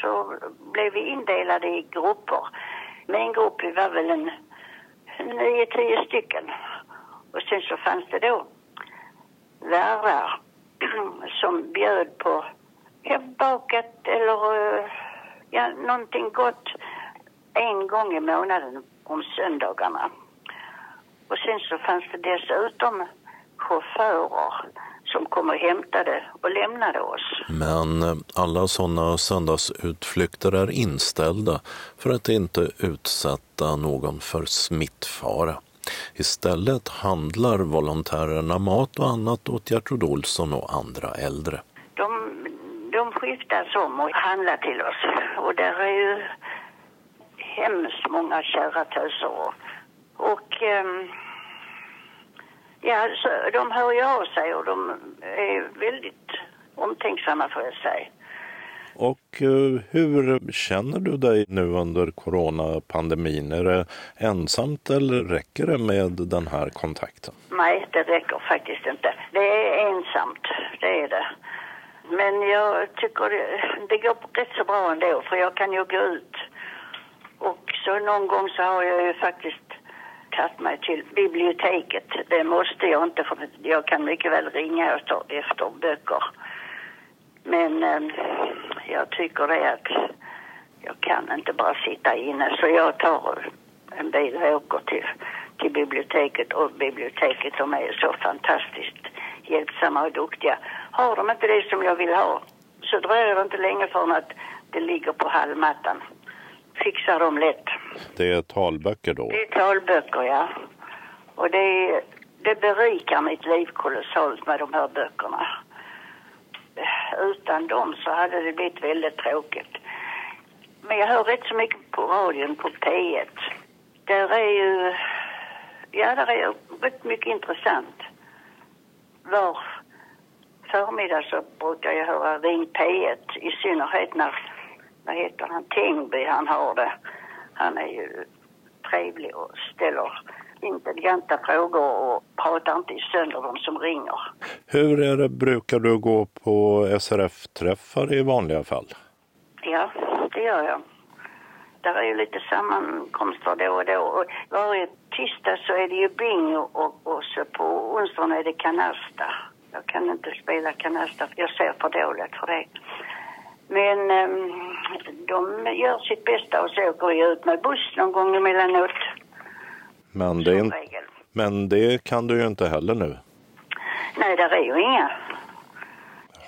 så blev vi indelade i grupper. Min grupp vi var väl en nio, tio stycken. Och sen så fanns det då värdar som bjöd på hembakat eller eh, ja, någonting gott en gång i månaden om söndagarna. Och sen så fanns det dessutom chaufförer som kom och hämtade och lämnade oss. Men eh, alla sådana söndagsutflykter är inställda för att inte utsätta någon för smittfara. Istället handlar volontärerna mat och annat åt Gertrud Olsson och andra äldre. De, de skiftas om och handlar till oss och där är ju hemskt många kära töser och, och um, Ja, så de hör ju av sig och de är väldigt omtänksamma får jag säga. Och eh, hur känner du dig nu under coronapandemin? Är det ensamt eller räcker det med den här kontakten? Nej, det räcker faktiskt inte. Det är ensamt, det är det. Men jag tycker det, det går rätt så bra ändå för jag kan ju gå ut. Och så någon gång så har jag ju faktiskt tagit mig till biblioteket. Det måste jag inte för jag kan mycket väl ringa efter, efter böcker. Men eh, jag tycker det att jag kan inte bara sitta inne så jag tar en bil och åker till, till biblioteket och biblioteket de är så fantastiskt hjälpsamma och duktiga. Har de inte det som jag vill ha så dröjer det inte länge förrän att det ligger på hallmattan fixar de lätt. Det är talböcker då? Det är talböcker, ja. Och det, det berikar mitt liv kolossalt med de här böckerna. Utan dem så hade det blivit väldigt tråkigt. Men jag hör rätt så mycket på radion på P1. Där är ju, ja där är rätt mycket intressant. Var förmiddag så brukar jag höra Ring P1 i synnerhet när vad heter han, Tengby han har det. Han är ju trevlig och ställer intelligenta frågor och pratar inte sönder de som ringer. Hur är det, brukar du gå på SRF-träffar i vanliga fall? Ja, det gör jag. Där är ju lite sammankomster då och då. Och varje tisdag så är det ju bingo och, och så på onsdagen är det kanasta. Jag kan inte spela kanasta, jag ser för dåligt för det. Men um, de gör sitt bästa och så åker jag ut med buss någon gång emellanåt. Men det, är, men det kan du ju inte heller nu. Nej, där är ju inga.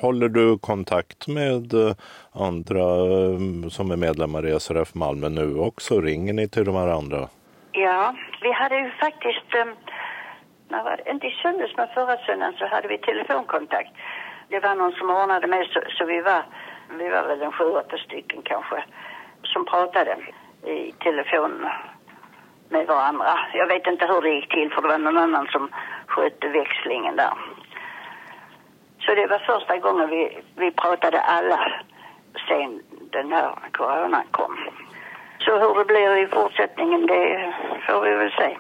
Håller du kontakt med eh, andra eh, som är medlemmar i SRF Malmö nu också? Ringer ni till de här andra? Ja, vi hade ju faktiskt, um, var det, inte i söndags men förra söndagen så hade vi telefonkontakt. Det var någon som ordnade med så, så vi var vi var väl en sju, åtta stycken kanske, som pratade i telefon med varandra. Jag vet inte hur det gick till för det var någon annan som skötte växlingen där. Så det var första gången vi, vi pratade alla sen den här coronan kom. Så hur det blir i fortsättningen det får vi väl se.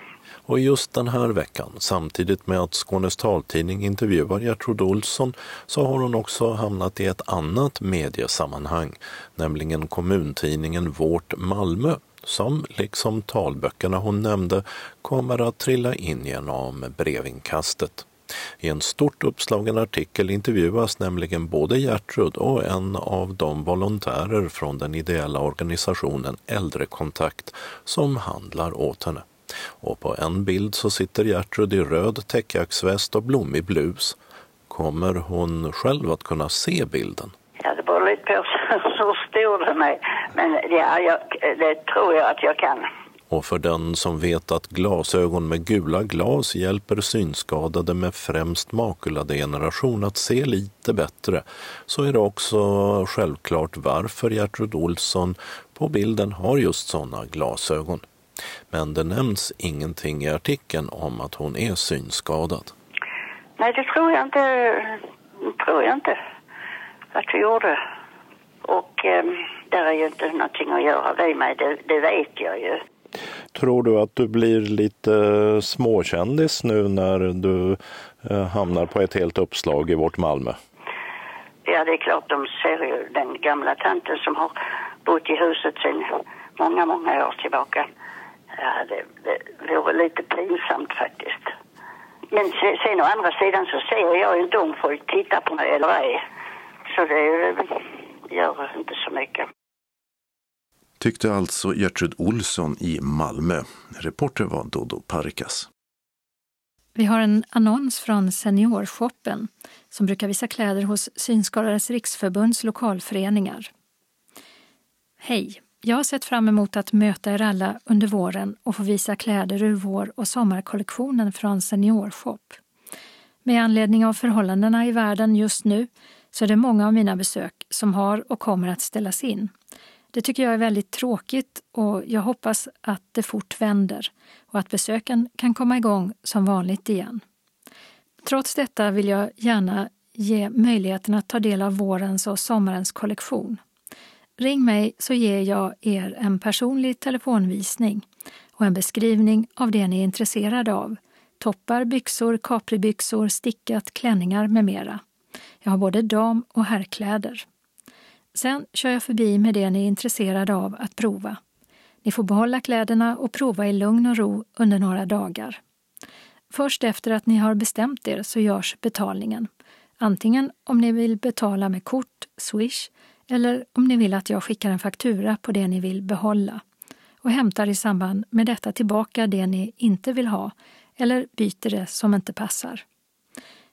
Och just den här veckan, samtidigt med att Skånes taltidning intervjuar Gertrud Olsson, så har hon också hamnat i ett annat mediesammanhang, nämligen kommuntidningen Vårt Malmö, som liksom talböckerna hon nämnde kommer att trilla in genom brevinkastet. I en stort uppslagen artikel intervjuas nämligen både Gertrud och en av de volontärer från den ideella organisationen Äldrekontakt som handlar åt henne. Och på en bild så sitter Gertrud i röd täckjacksväst och blommig blus. Kommer hon själv att kunna se bilden? Ja, det beror lite på den är. Men ja, jag, det tror jag att jag kan. Och för den som vet att glasögon med gula glas hjälper synskadade med främst makuladegeneration att se lite bättre så är det också självklart varför Gertrud Olsson på bilden har just sådana glasögon. Men det nämns ingenting i artikeln om att hon är synskadad. Nej, det tror jag inte, tror jag inte att vi gjorde. Och eh, där är ju inte någonting att göra vid mig, det, det vet jag ju. Tror du att du blir lite småkändis nu när du eh, hamnar på ett helt uppslag i vårt Malmö? Ja, det är klart, de ser ju den gamla tanten som har bott i huset sedan många, många år tillbaka. Ja, det, det vore lite pinsamt faktiskt. Men sen, sen å andra sidan så ser jag ju inte om folk tittar på mig eller ej. Så det gör inte så mycket. Tyckte alltså Gertrud Olsson i Malmö. Reporter var Dodo Parikas. Vi har en annons från Seniorshoppen som brukar visa kläder hos Synskadades riksförbunds lokalföreningar. Hej! Jag har sett fram emot att möta er alla under våren och få visa kläder ur vår och sommarkollektionen från Seniorshop. Med anledning av förhållandena i världen just nu så är det många av mina besök som har och kommer att ställas in. Det tycker jag är väldigt tråkigt och jag hoppas att det fort vänder och att besöken kan komma igång som vanligt igen. Trots detta vill jag gärna ge möjligheten att ta del av vårens och sommarens kollektion. Ring mig så ger jag er en personlig telefonvisning och en beskrivning av det ni är intresserade av. Toppar, byxor, kapribyxor, stickat, klänningar med mera. Jag har både dam och herrkläder. Sen kör jag förbi med det ni är intresserade av att prova. Ni får behålla kläderna och prova i lugn och ro under några dagar. Först efter att ni har bestämt er så görs betalningen. Antingen om ni vill betala med kort, swish eller om ni vill att jag skickar en faktura på det ni vill behålla och hämtar i samband med detta tillbaka det ni inte vill ha eller byter det som inte passar.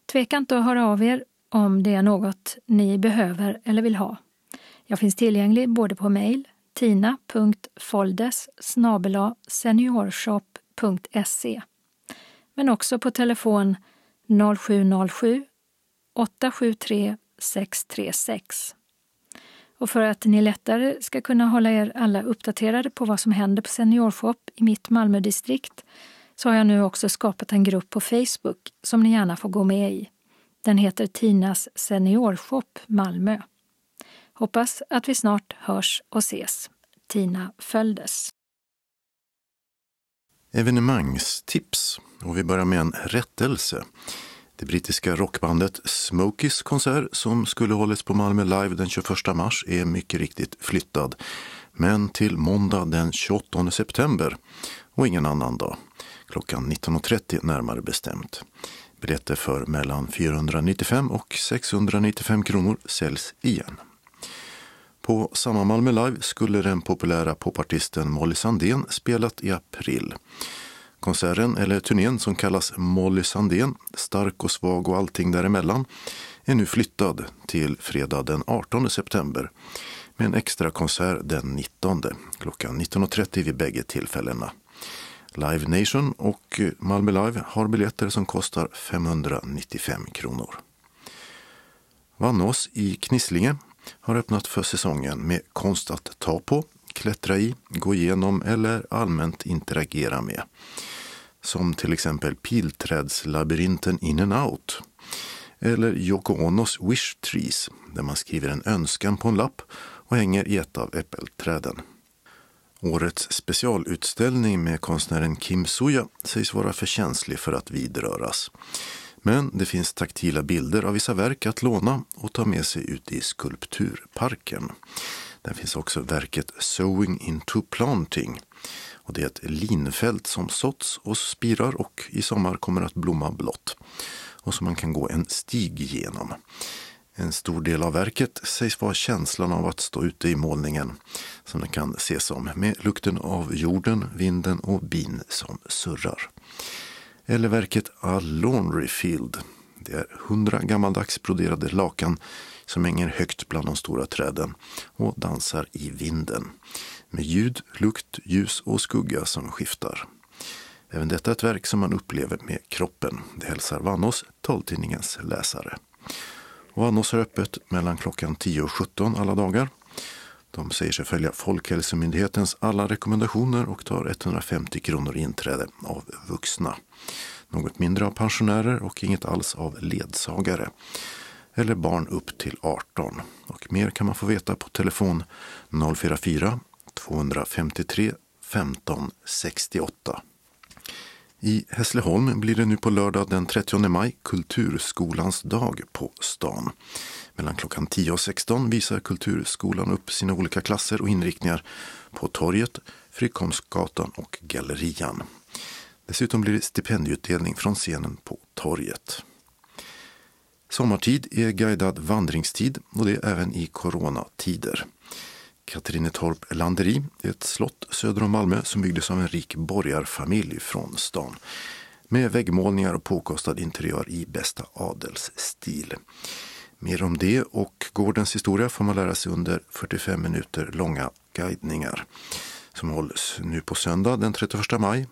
Tveka inte att höra av er om det är något ni behöver eller vill ha. Jag finns tillgänglig både på mejl tina.foldes seniorshop.se men också på telefon 0707 873 636. Och för att ni lättare ska kunna hålla er alla uppdaterade på vad som händer på Seniorshop i mitt Malmödistrikt så har jag nu också skapat en grupp på Facebook som ni gärna får gå med i. Den heter Tinas Seniorshop Malmö. Hoppas att vi snart hörs och ses. Tina Följdes. Evenemangstips. Och vi börjar med en rättelse. Det brittiska rockbandet Smokies konsert som skulle hållits på Malmö Live den 21 mars är mycket riktigt flyttad. Men till måndag den 28 september och ingen annan dag. Klockan 19.30 närmare bestämt. Biljetter för mellan 495 och 695 kronor säljs igen. På samma Malmö Live skulle den populära popartisten Molly Sandén spelat i april. Konserten, eller turnén som kallas Molly Sandén, stark och svag och allting däremellan, är nu flyttad till fredag den 18 september med en extra konsert den 19 klockan 19.30 vid bägge tillfällena. Live Nation och Malmö Live har biljetter som kostar 595 kronor. Vannås i Knislinge har öppnat för säsongen med Konst att ta på, klättra i, gå igenom eller allmänt interagera med. Som till exempel pilträdslabyrinten In and Out eller Yoko Onos Wish Trees där man skriver en önskan på en lapp och hänger i ett av äppelträden. Årets specialutställning med konstnären Kim Suja sägs vara för känslig för att vidröras. Men det finns taktila bilder av vissa verk att låna och ta med sig ut i skulpturparken. Där finns också verket Sowing into Planting. Och det är ett linfält som såtts och spirar och i sommar kommer att blomma blått. Och som man kan gå en stig genom. En stor del av verket sägs vara känslan av att stå ute i målningen, som den kan ses som, med lukten av jorden, vinden och bin som surrar. Eller verket A Laundry Field. Det är hundra gammaldags broderade lakan som hänger högt bland de stora träden och dansar i vinden. Med ljud, lukt, ljus och skugga som skiftar. Även detta är ett verk som man upplever med kroppen. Det hälsar Vannås, taltidningens läsare. Och Vannås har öppet mellan klockan 10 och 17 alla dagar. De säger sig följa Folkhälsomyndighetens alla rekommendationer och tar 150 kronor inträde av vuxna. Något mindre av pensionärer och inget alls av ledsagare. Eller barn upp till 18. Och mer kan man få veta på telefon 044 253 15 68. I Hässleholm blir det nu på lördag den 30 maj Kulturskolans dag på stan. Mellan klockan 10 och 16 visar Kulturskolan upp sina olika klasser och inriktningar på torget, Frykholmsgatan och Gallerian. Dessutom blir det stipendieutdelning från scenen på torget. Sommartid är guidad vandringstid och det även i coronatider. Katrinetorp Landeri är ett slott söder om Malmö som byggdes av en rik borgarfamilj från stan med väggmålningar och påkostad interiör i bästa adelsstil. Mer om det och gårdens historia får man lära sig under 45 minuter långa guidningar som hålls nu på söndag den 31 maj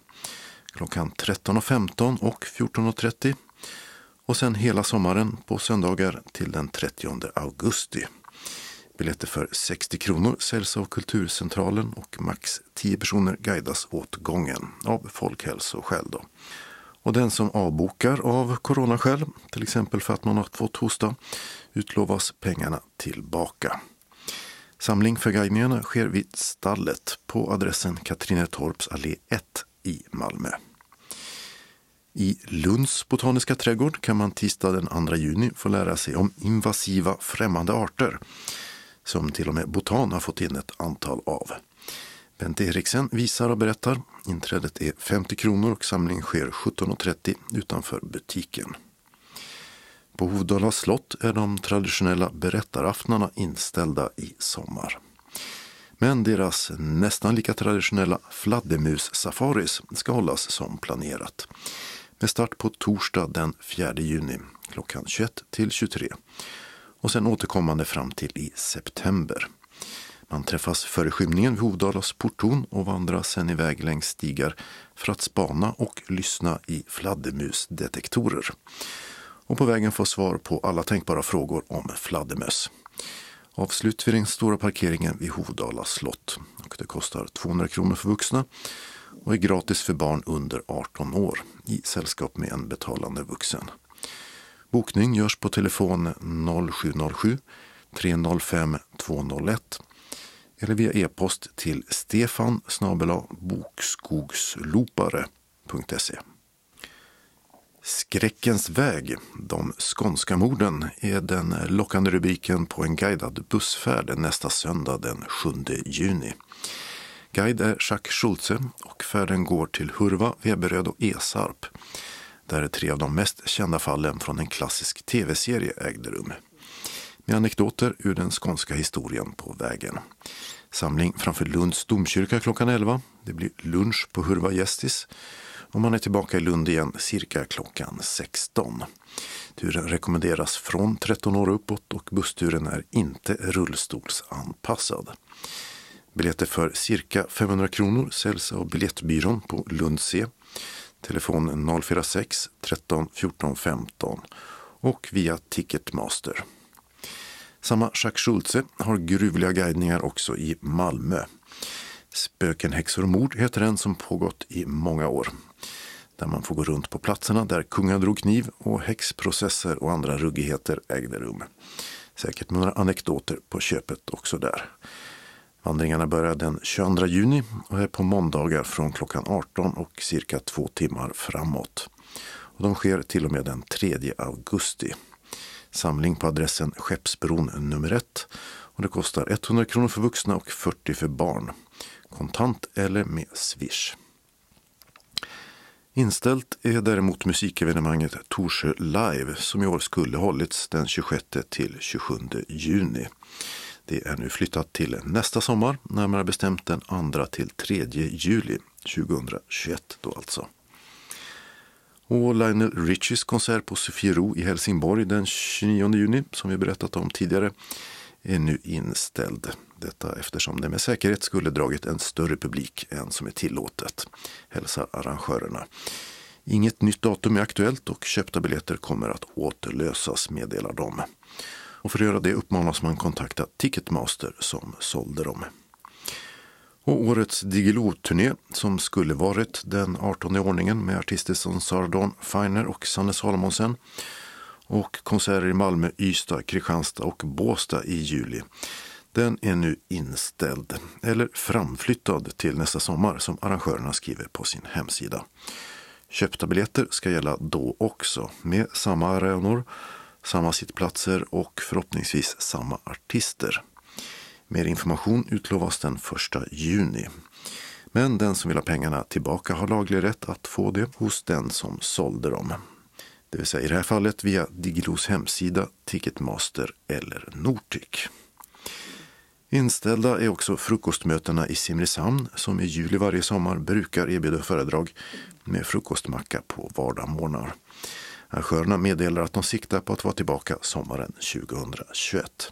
klockan 13.15 och 14.30 och sen hela sommaren på söndagar till den 30 augusti. Biljetter för 60 kronor säljs av Kulturcentralen och max 10 personer guidas åt gången av folkhälsoskäl. Då. Och den som avbokar av coronaskäl, till exempel för att man har fått hosta, utlovas pengarna tillbaka. Samling för guidningarna sker vid Stallet på adressen Katrinetorps allé 1 i Malmö. I Lunds botaniska trädgård kan man tisdag den 2 juni få lära sig om invasiva främmande arter som till och med Botan har fått in ett antal av. Bent Eriksen visar och berättar. Inträdet är 50 kronor och samling sker 17.30 utanför butiken. På Hovdala slott är de traditionella berättaraftnarna inställda i sommar. Men deras nästan lika traditionella fladdermus-safaris ska hållas som planerat. Med start på torsdag den 4 juni klockan 21 till 23 och sen återkommande fram till i september. Man träffas före skymningen vid Hovdalas porttorn och vandrar sen iväg längs stigar för att spana och lyssna i fladdermusdetektorer. Och på vägen få svar på alla tänkbara frågor om fladdermöss. Avslut vid den stora parkeringen vid Hovdala slott. Och det kostar 200 kronor för vuxna och är gratis för barn under 18 år i sällskap med en betalande vuxen. Bokning görs på telefon 0707 305 201 eller via e-post till stefan bokskogslopare.se. Skräckens väg, de skånska morden, är den lockande rubriken på en guidad bussfärd nästa söndag den 7 juni. Guide är Jacques Schulze och färden går till Hurva, Veberöd och Esarp där tre av de mest kända fallen från en klassisk tv-serie ägde rum. Med anekdoter ur den skånska historien på vägen. Samling framför Lunds domkyrka klockan 11. Det blir lunch på Hurva Gästis och man är tillbaka i Lund igen cirka klockan 16. Turen rekommenderas från 13 år uppåt och bussturen är inte rullstolsanpassad. Biljetter för cirka 500 kronor säljs av Biljettbyrån på Lund C telefon 046 13 14 15 och via Ticketmaster. Samma Jacques Schulze har gruvliga guidningar också i Malmö. Spöken, häxor och mord heter den som pågått i många år. Där man får gå runt på platserna där kungar drog kniv och häxprocesser och andra ruggigheter ägde rum. Säkert med några anekdoter på köpet också där. Vandringarna börjar den 22 juni och är på måndagar från klockan 18 och cirka två timmar framåt. Och de sker till och med den 3 augusti. Samling på adressen Skeppsbron nummer 1 och det kostar 100 kronor för vuxna och 40 för barn. Kontant eller med Swish. Inställt är däremot musikevenemanget Torsö Live som i år skulle hållits den 26 till 27 juni. Det är nu flyttat till nästa sommar, närmare bestämt den 2 till 3 juli 2021 då alltså. Och Lionel Richies konsert på Sofiero i Helsingborg den 29 juni, som vi berättat om tidigare, är nu inställd. Detta eftersom det med säkerhet skulle dragit en större publik än som är tillåtet, hälsar arrangörerna. Inget nytt datum är aktuellt och köpta biljetter kommer att återlösas, meddelar de. Och för att göra det uppmanas man kontakta Ticketmaster som sålde dem. Och årets Diggiloo-turné, som skulle varit den 18 i ordningen med artister som Sardon Feiner och Sanne Salomonsen och konserter i Malmö, Ystad, Kristianstad och Båstad i juli. Den är nu inställd, eller framflyttad till nästa sommar som arrangörerna skriver på sin hemsida. Köpta biljetter ska gälla då också med samma arenor, samma sittplatser och förhoppningsvis samma artister. Mer information utlovas den 1 juni. Men den som vill ha pengarna tillbaka har laglig rätt att få det hos den som sålde dem. Det vill säga i det här fallet via Digilos hemsida, Ticketmaster eller Nortic. Inställda är också frukostmötena i Simrishamn som i juli varje sommar brukar erbjuda föredrag med frukostmacka på vardagsmorgnar. Arrangörerna meddelar att de siktar på att vara tillbaka sommaren 2021.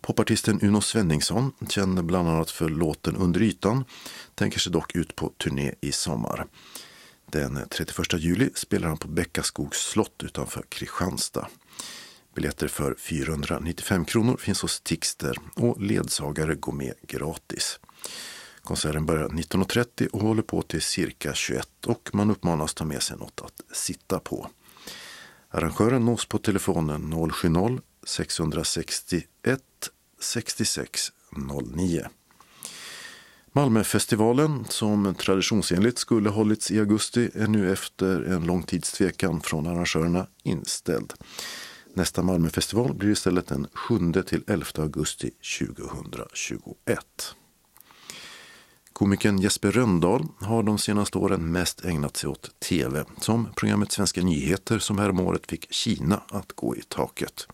Popartisten Uno Svenningsson, känd bland annat för låten Under ytan, tänker sig dock ut på turné i sommar. Den 31 juli spelar han på Bäckaskogs slott utanför Kristianstad. Biljetter för 495 kronor finns hos Tixter och ledsagare går med gratis. Konserten börjar 19.30 och håller på till cirka 21 och man uppmanas ta med sig något att sitta på. Arrangören nås på telefonen 070-661 66 09. Malmöfestivalen, som traditionsenligt skulle hållits i augusti, är nu efter en lång tids tvekan från arrangörerna inställd. Nästa Malmöfestival blir istället den 7 till 11 augusti 2021. Komikern Jesper Röndahl har de senaste åren mest ägnat sig åt tv, som programmet Svenska nyheter som häromåret fick Kina att gå i taket.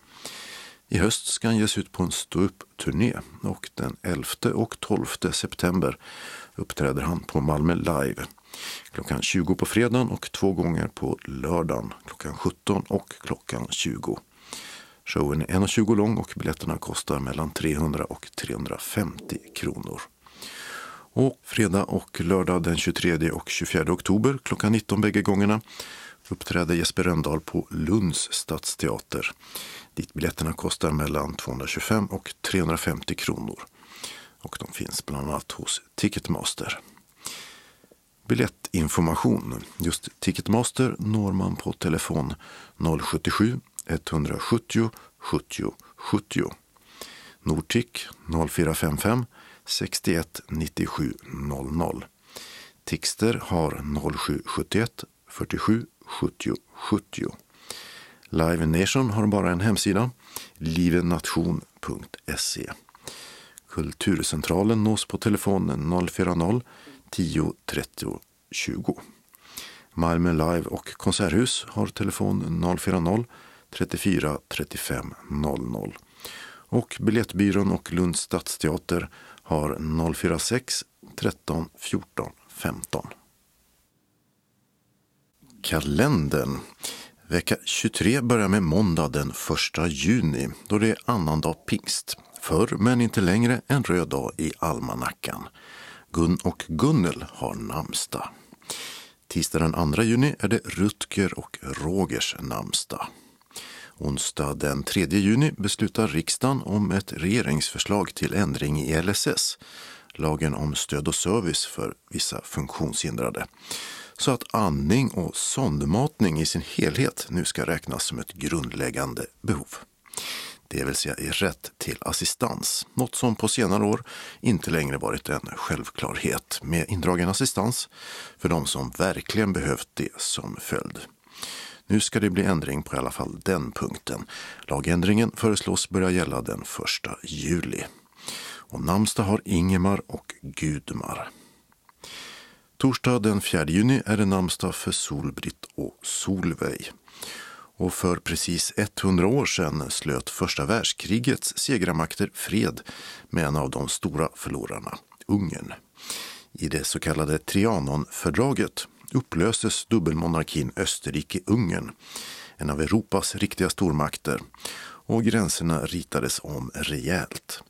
I höst ska han ge sig ut på en ståuppturné och den 11 och 12 september uppträder han på Malmö Live klockan 20 på fredagen och två gånger på lördagen klockan 17 och klockan 20. Showen är 1,20 lång och biljetterna kostar mellan 300 och 350 kronor. Och fredag och lördag den 23 och 24 oktober klockan 19 bägge gångerna uppträder Jesper Rönndahl på Lunds stadsteater dit biljetterna kostar mellan 225 och 350 kronor. Och de finns bland annat hos Ticketmaster. Biljettinformation. Just Ticketmaster når man på telefon 077 170 70 70. Nortic 0455 61 97 00. Tixter har 0771 47 70 70. Live Nation har bara en hemsida, livenation.se. Kulturcentralen nås på telefonen 040 10 30 20. Malmö Live och Konserthus har telefon 040 34 35 00. Och Biljettbyrån och Lunds stadsteater har 046 13 14 15. Kalendern. Vecka 23 börjar med måndag den 1 juni då det är annandag pingst. Förr men inte längre en röd dag i almanackan. Gun och Gunnel har namnsdag. Tisdag den 2 juni är det Rutger och Rogers namnsdag. Onsdag den 3 juni beslutar riksdagen om ett regeringsförslag till ändring i LSS, lagen om stöd och service för vissa funktionshindrade, så att andning och sondmatning i sin helhet nu ska räknas som ett grundläggande behov. Det vill säga i rätt till assistans, något som på senare år inte längre varit en självklarhet med indragen assistans för de som verkligen behövt det som följd. Nu ska det bli ändring på i alla fall den punkten. Lagändringen föreslås börja gälla den 1 juli. Och namnsdag har Ingemar och Gudmar. Torsdag den 4 juni är det namnsdag för Solbritt och Solveig. Och för precis 100 år sedan slöt första världskrigets segrarmakter fred med en av de stora förlorarna, Ungern. I det så kallade Trianonfördraget upplöstes dubbelmonarkin Österrike-Ungern, en av Europas riktiga stormakter, och gränserna ritades om rejält.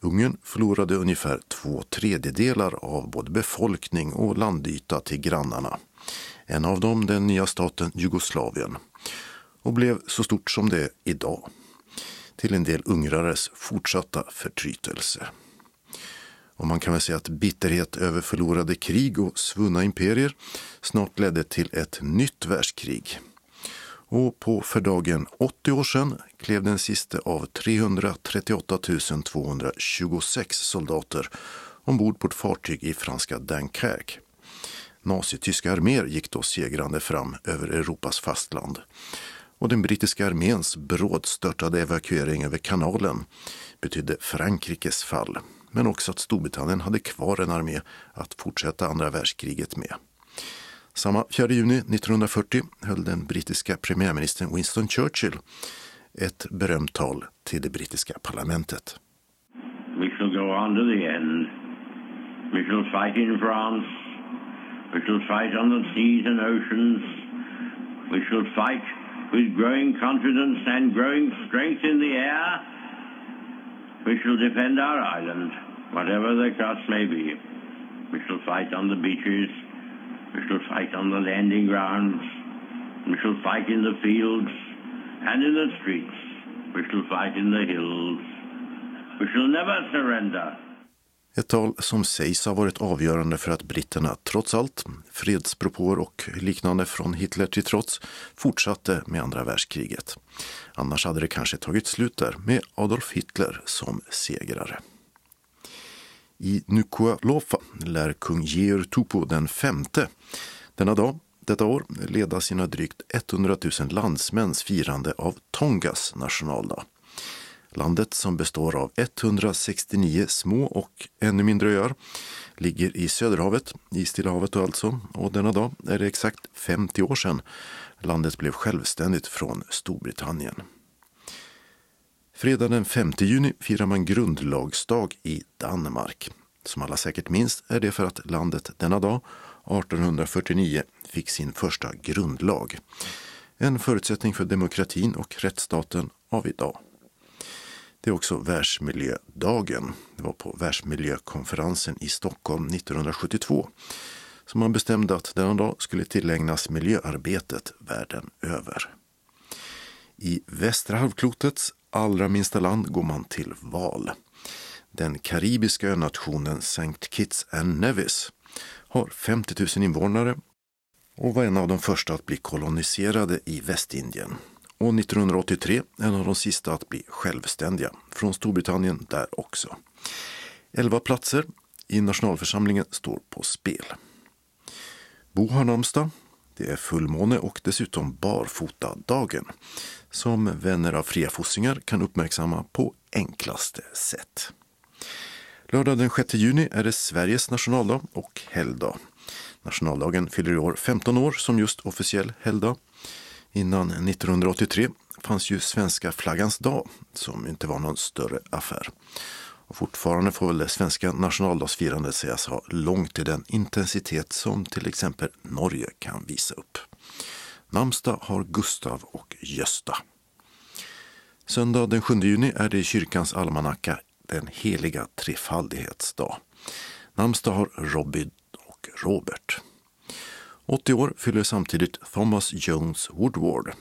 Ungern förlorade ungefär två tredjedelar av både befolkning och landyta till grannarna. En av dem den nya staten Jugoslavien och blev så stort som det är idag. Till en del ungrares fortsatta förtrytelse. Och man kan väl säga att bitterhet över förlorade krig och svunna imperier snart ledde till ett nytt världskrig. Och på för dagen 80 år sedan klev den sista av 338 226 soldater ombord på ett fartyg i franska Dunkerque. Nazityska arméer gick då segrande fram över Europas fastland och den brittiska arméns brådstörtade evakuering över kanalen betydde Frankrikes fall men också att Storbritannien hade kvar en armé att fortsätta andra världskriget med. Samma 4 juni 1940 höll den brittiska premiärministern Winston Churchill ett berömt tal till det brittiska parlamentet. Vi shall go on to the end. We shall fight in France. We shall fight on the seas and oceans. We shall fight with growing confidence and growing strength in the air, we shall defend our island, whatever the cost may be. We shall fight on the beaches, we shall fight on the landing grounds, we shall fight in the fields and in the streets, we shall fight in the hills. We shall never surrender. Ett tal som sägs ha varit avgörande för att britterna trots allt, fredspropåer och liknande från Hitler till trots, fortsatte med andra världskriget. Annars hade det kanske tagit slut där med Adolf Hitler som segrare. I Nukualofa lär kung Georg Tupo den femte denna dag, detta år, leda sina drygt 100 000 landsmäns firande av Tongas nationaldag. Landet som består av 169 små och ännu mindre öar ligger i Söderhavet, i Stilla havet alltså, och denna dag är det exakt 50 år sedan landet blev självständigt från Storbritannien. Fredag den 5 juni firar man grundlagsdag i Danmark. Som alla säkert minns är det för att landet denna dag, 1849, fick sin första grundlag. En förutsättning för demokratin och rättsstaten av idag. Det är också Världsmiljödagen. Det var på Världsmiljökonferensen i Stockholm 1972 som man bestämde att denna dag skulle tillägnas miljöarbetet världen över. I västra halvklotets allra minsta land går man till val. Den karibiska önationen St. Kitts and Nevis har 50 000 invånare och var en av de första att bli koloniserade i Västindien och 1983 en av de sista att bli självständiga, från Storbritannien där också. Elva platser i nationalförsamlingen står på spel. Bo har namnsdag. Det är fullmåne och dessutom barfotadagen som vänner av fria fossingar kan uppmärksamma på enklaste sätt. Lördag den 6 juni är det Sveriges nationaldag och helgdag. Nationaldagen fyller i år 15 år som just officiell helgdag. Innan 1983 fanns ju svenska flaggans dag som inte var någon större affär. Och fortfarande får väl det svenska nationaldagsfirandet sägas ha långt till den intensitet som till exempel Norge kan visa upp. Namnsdag har Gustav och Gösta. Söndag den 7 juni är det i kyrkans almanacka den heliga trefaldighetsdag. Namnsdag har Robin och Robert. 80 år fyller samtidigt Thomas Jones Woodward,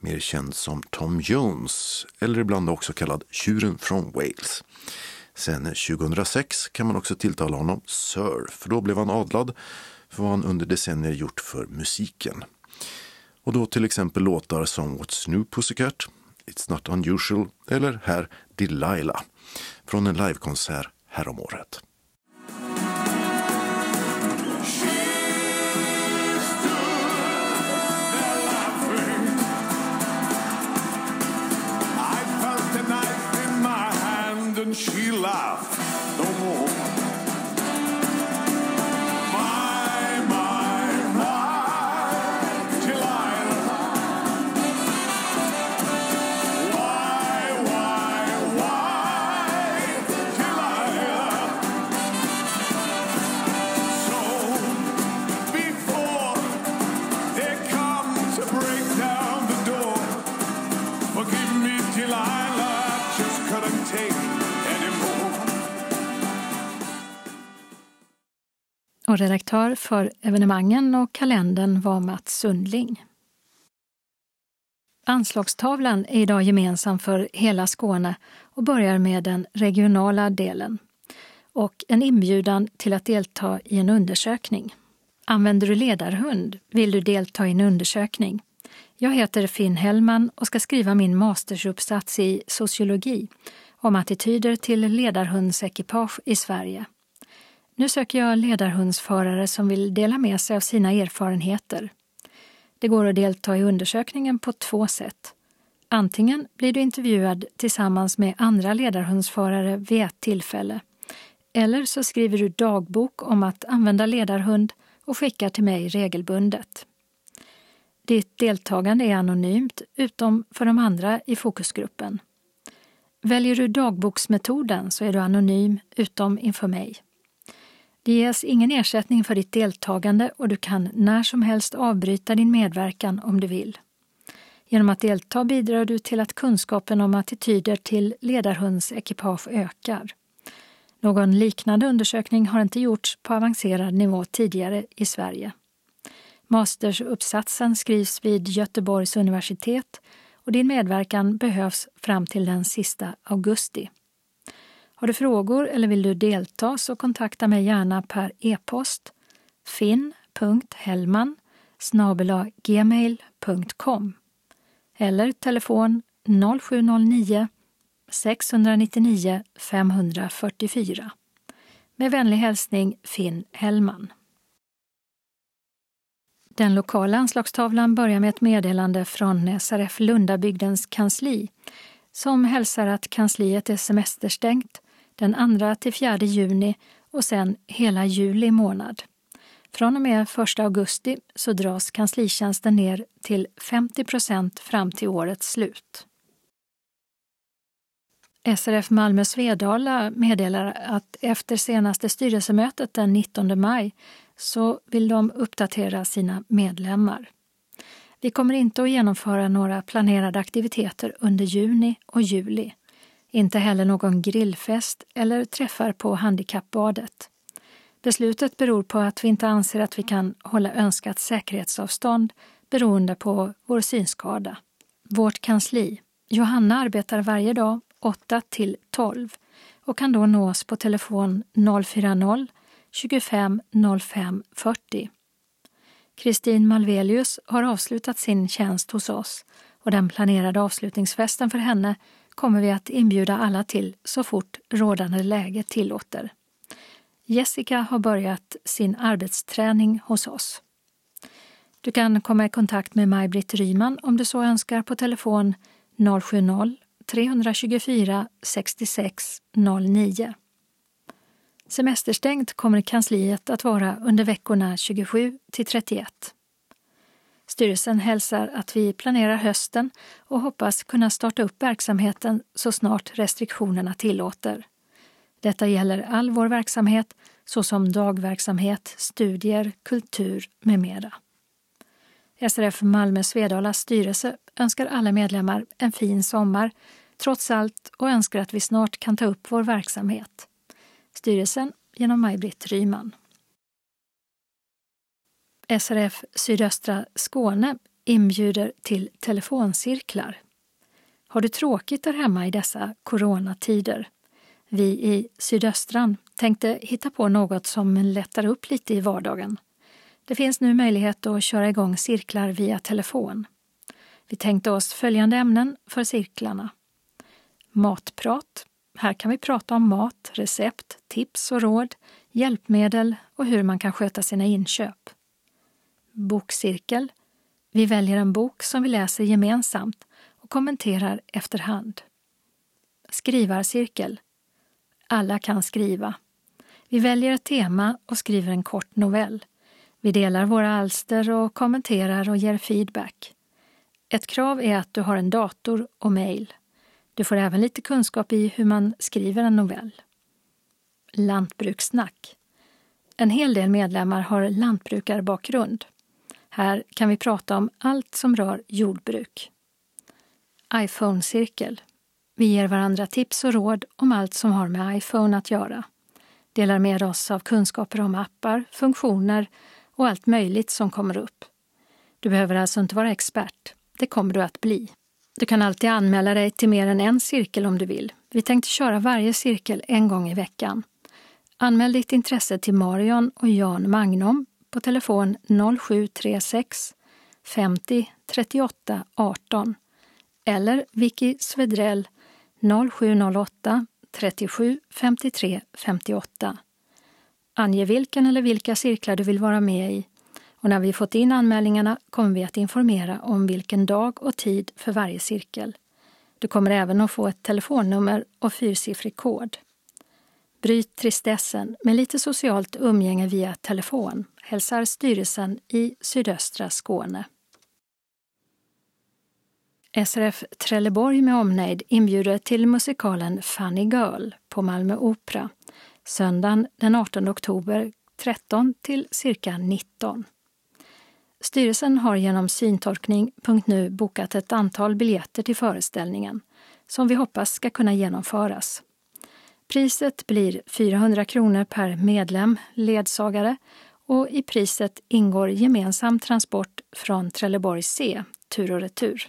mer känd som Tom Jones, eller ibland också kallad Tjuren från Wales. Sen 2006 kan man också tilltala honom Sir, för då blev han adlad för vad han under decennier gjort för musiken. Och då till exempel låtar som What's New Pussycat, It's Not Unusual eller här Delilah från en livekonsert häromåret. she Och redaktör för evenemangen och kalendern var Mats Sundling. Anslagstavlan är idag gemensam för hela Skåne och börjar med den regionala delen och en inbjudan till att delta i en undersökning. Använder du ledarhund? Vill du delta i en undersökning? Jag heter Finn Hellman och ska skriva min mastersuppsats i sociologi om attityder till ledarhundsekipage i Sverige. Nu söker jag ledarhundsförare som vill dela med sig av sina erfarenheter. Det går att delta i undersökningen på två sätt. Antingen blir du intervjuad tillsammans med andra ledarhundsförare vid ett tillfälle. Eller så skriver du dagbok om att använda ledarhund och skickar till mig regelbundet. Ditt deltagande är anonymt, utom för de andra i fokusgruppen. Väljer du dagboksmetoden så är du anonym, utom inför mig. Det ges ingen ersättning för ditt deltagande och du kan när som helst avbryta din medverkan om du vill. Genom att delta bidrar du till att kunskapen om attityder till ledarhundsekipage ökar. Någon liknande undersökning har inte gjorts på avancerad nivå tidigare i Sverige. Mastersuppsatsen skrivs vid Göteborgs universitet och din medverkan behövs fram till den sista augusti. Har du frågor eller vill du delta så kontakta mig gärna per e-post finn.hellman gmail.com eller telefon 0709 699 544. Med vänlig hälsning Finn Hellman. Den lokala anslagstavlan börjar med ett meddelande från SRF Lundabygdens kansli som hälsar att kansliet är semesterstängt den 2 till 4 juni och sen hela juli månad. Från och med 1 augusti så dras kanslitjänsten ner till 50 procent fram till årets slut. SRF Malmö Svedala meddelar att efter senaste styrelsemötet den 19 maj så vill de uppdatera sina medlemmar. Vi kommer inte att genomföra några planerade aktiviteter under juni och juli. Inte heller någon grillfest eller träffar på handikappbadet. Beslutet beror på att vi inte anser att vi kan hålla önskat säkerhetsavstånd beroende på vår synskada. Vårt kansli. Johanna arbetar varje dag 8 till 12 och kan då nås på telefon 040 25 05 40. Kristin Malvelius har avslutat sin tjänst hos oss och den planerade avslutningsfesten för henne kommer vi att inbjuda alla till så fort rådande läge tillåter. Jessica har börjat sin arbetsträning hos oss. Du kan komma i kontakt med Maj-Britt Ryman om du så önskar på telefon 070-324 66 09. Semesterstängt kommer kansliet att vara under veckorna 27 till 31. Styrelsen hälsar att vi planerar hösten och hoppas kunna starta upp verksamheten så snart restriktionerna tillåter. Detta gäller all vår verksamhet såsom dagverksamhet, studier, kultur med mera. SRF Malmö Svedalas styrelse önskar alla medlemmar en fin sommar trots allt och önskar att vi snart kan ta upp vår verksamhet. Styrelsen genom Maj-Britt Ryman. SRF Sydöstra Skåne inbjuder till telefoncirklar. Har du tråkigt där hemma i dessa coronatider? Vi i sydöstran tänkte hitta på något som lättar upp lite i vardagen. Det finns nu möjlighet att köra igång cirklar via telefon. Vi tänkte oss följande ämnen för cirklarna. Matprat. Här kan vi prata om mat, recept, tips och råd, hjälpmedel och hur man kan sköta sina inköp. Bokcirkel. Vi väljer en bok som vi läser gemensamt och kommenterar efterhand. Skrivarcirkel. Alla kan skriva. Vi väljer ett tema och skriver en kort novell. Vi delar våra alster och kommenterar och ger feedback. Ett krav är att du har en dator och mejl. Du får även lite kunskap i hur man skriver en novell. Lantbrukssnack. En hel del medlemmar har lantbrukarbakgrund. Här kan vi prata om allt som rör jordbruk. iPhone-cirkel. Vi ger varandra tips och råd om allt som har med iPhone att göra. Delar med oss av kunskaper om appar, funktioner och allt möjligt som kommer upp. Du behöver alltså inte vara expert. Det kommer du att bli. Du kan alltid anmäla dig till mer än en cirkel om du vill. Vi tänkte köra varje cirkel en gång i veckan. Anmäl ditt intresse till Marion och Jan Magnum på telefon 0736 50 38 18 eller Vicky Svedrell 0708 37 53 58. Ange vilken eller vilka cirklar du vill vara med i och när vi fått in anmälningarna kommer vi att informera om vilken dag och tid för varje cirkel. Du kommer även att få ett telefonnummer och fyrsiffrig kod. Bryt tristessen med lite socialt umgänge via telefon, hälsar styrelsen i sydöstra Skåne. SRF Trelleborg med omnejd inbjuder till musikalen Funny Girl på Malmö Opera söndagen den 18 oktober 13 till cirka 19. Styrelsen har genom syntolkning.nu bokat ett antal biljetter till föreställningen som vi hoppas ska kunna genomföras. Priset blir 400 kronor per medlem, ledsagare och i priset ingår gemensam transport från Trelleborg C tur och retur.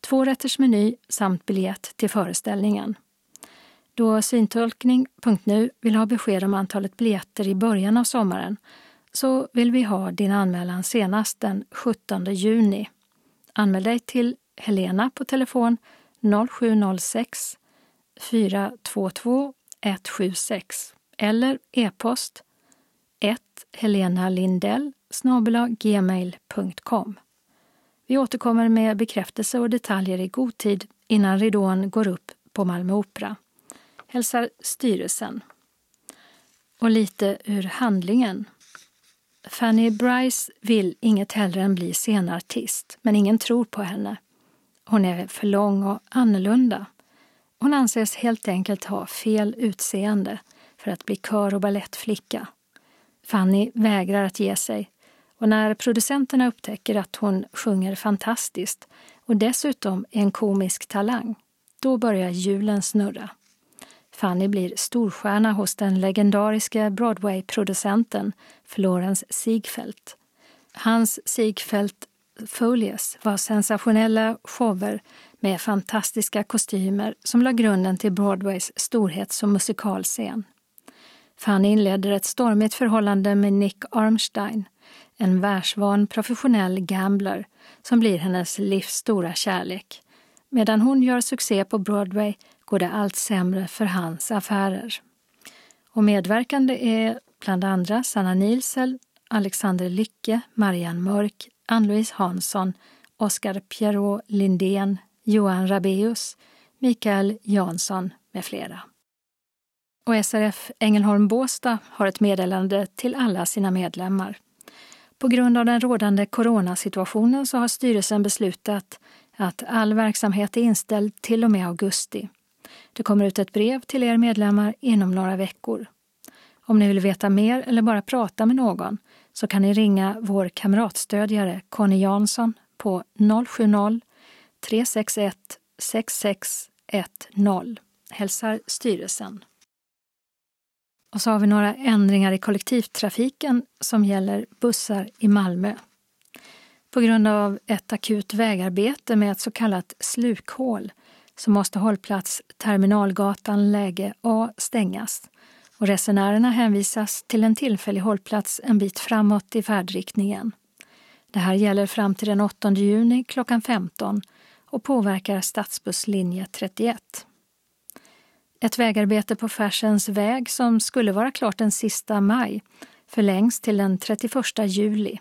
Två rätters meny samt biljett till föreställningen. Då syntolkning.nu vill ha besked om antalet biljetter i början av sommaren så vill vi ha din anmälan senast den 17 juni. Anmäl dig till Helena på telefon 0706 422 176 eller e-post 1 Helena Lindell gmail.com. Vi återkommer med bekräftelse och detaljer i god tid innan ridån går upp på Malmö Opera. Hälsar styrelsen. Och lite ur handlingen. Fanny Bryce vill inget hellre än bli scenartist, men ingen tror på henne. Hon är för lång och annorlunda. Hon anses helt enkelt ha fel utseende för att bli kör och ballettflicka. Fanny vägrar att ge sig och när producenterna upptäcker att hon sjunger fantastiskt och dessutom är en komisk talang, då börjar hjulen snurra. Fanny blir storstjärna hos den legendariska Broadway-producenten Florence Ziegfeld. Hans Ziegfeld Folies var sensationella shower med fantastiska kostymer som la grunden till Broadways storhet som musikalscen. Fanny inleder ett stormigt förhållande med Nick Armstein, en världsvan professionell gambler som blir hennes livs stora kärlek. Medan hon gör succé på Broadway går det allt sämre för hans affärer. Och medverkande är bland andra Sanna Nilsel, Alexander Lycke, Marianne Mörk, Ann-Louise Hansson, Oskar Pierrot Lindén, Johan Rabeus, Mikael Jansson med flera. Och SRF Ängelholm Båstad har ett meddelande till alla sina medlemmar. På grund av den rådande coronasituationen så har styrelsen beslutat att all verksamhet är inställd till och med augusti. Det kommer ut ett brev till er medlemmar inom några veckor. Om ni vill veta mer eller bara prata med någon så kan ni ringa vår kamratstödjare Conny Jansson på 070-361 6610. Hälsar styrelsen. Och så har vi några ändringar i kollektivtrafiken som gäller bussar i Malmö. På grund av ett akut vägarbete med ett så kallat slukhål så måste hållplats Terminalgatan läge A stängas och resenärerna hänvisas till en tillfällig hållplats en bit framåt i färdriktningen. Det här gäller fram till den 8 juni klockan 15 och påverkar stadsbusslinje 31. Ett vägarbete på Färsens väg som skulle vara klart den sista maj förlängs till den 31 juli.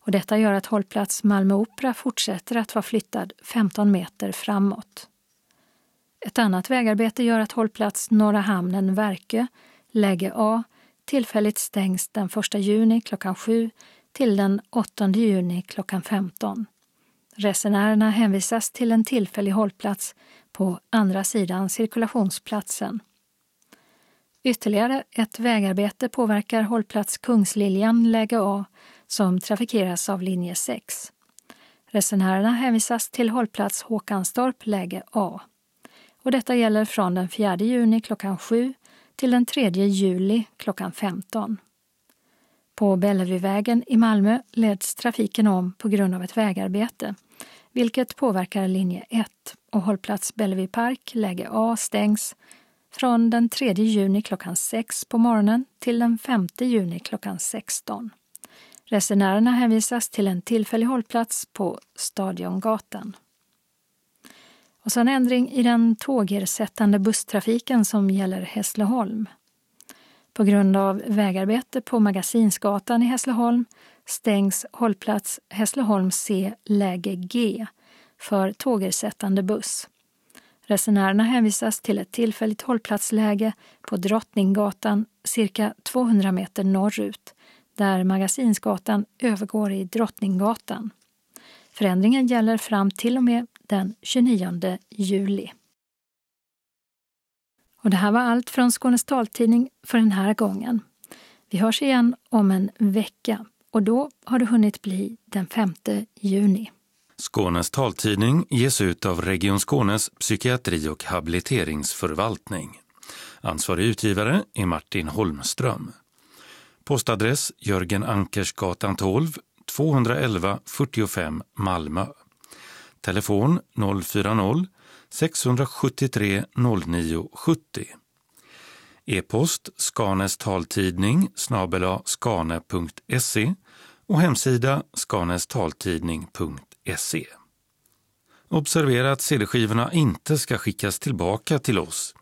Och detta gör att hållplats Malmö Opera fortsätter att vara flyttad 15 meter framåt. Ett annat vägarbete gör att hållplats Norra hamnen Verkö, läge A, tillfälligt stängs den 1 juni klockan 7 till den 8 juni klockan 15. Resenärerna hänvisas till en tillfällig hållplats på andra sidan cirkulationsplatsen. Ytterligare ett vägarbete påverkar hållplats Kungsliljan läge A som trafikeras av linje 6. Resenärerna hänvisas till hållplats Håkanstorp läge A. Och detta gäller från den 4 juni klockan 7 till den 3 juli klockan 15. På Bellevuevägen i Malmö leds trafiken om på grund av ett vägarbete, vilket påverkar linje 1 och hållplats Bellevue Park, läge A, stängs från den 3 juni klockan 6 på morgonen till den 5 juni klockan 16. Resenärerna hänvisas till en tillfällig hållplats på Stadiongatan. Och så en ändring i den tågersättande busstrafiken som gäller Hässleholm. På grund av vägarbete på Magasinsgatan i Hässleholm stängs hållplats Hässleholm C läge G för tågersättande buss. Resenärerna hänvisas till ett tillfälligt hållplatsläge på Drottninggatan cirka 200 meter norrut där Magasinsgatan övergår i Drottninggatan. Förändringen gäller fram till och med den 29 juli. Och det här var allt från Skånes taltidning för den här gången. Vi hörs igen om en vecka och då har det hunnit bli den 5 juni. Skånes taltidning ges ut av Region Skånes psykiatri och habiliteringsförvaltning. Ansvarig utgivare är Martin Holmström. Postadress Jörgen Ankersgatan 12, 211 45 Malmö. Telefon 040-673 0970. E-post Skanes taltidning snabela skane.se och hemsida skanestaltidning.se. Observera att cd-skivorna inte ska skickas tillbaka till oss.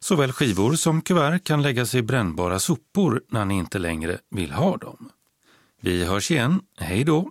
Såväl skivor som kuvert kan läggas i brännbara sopor när ni inte längre vill ha dem. Vi hörs igen. Hej då!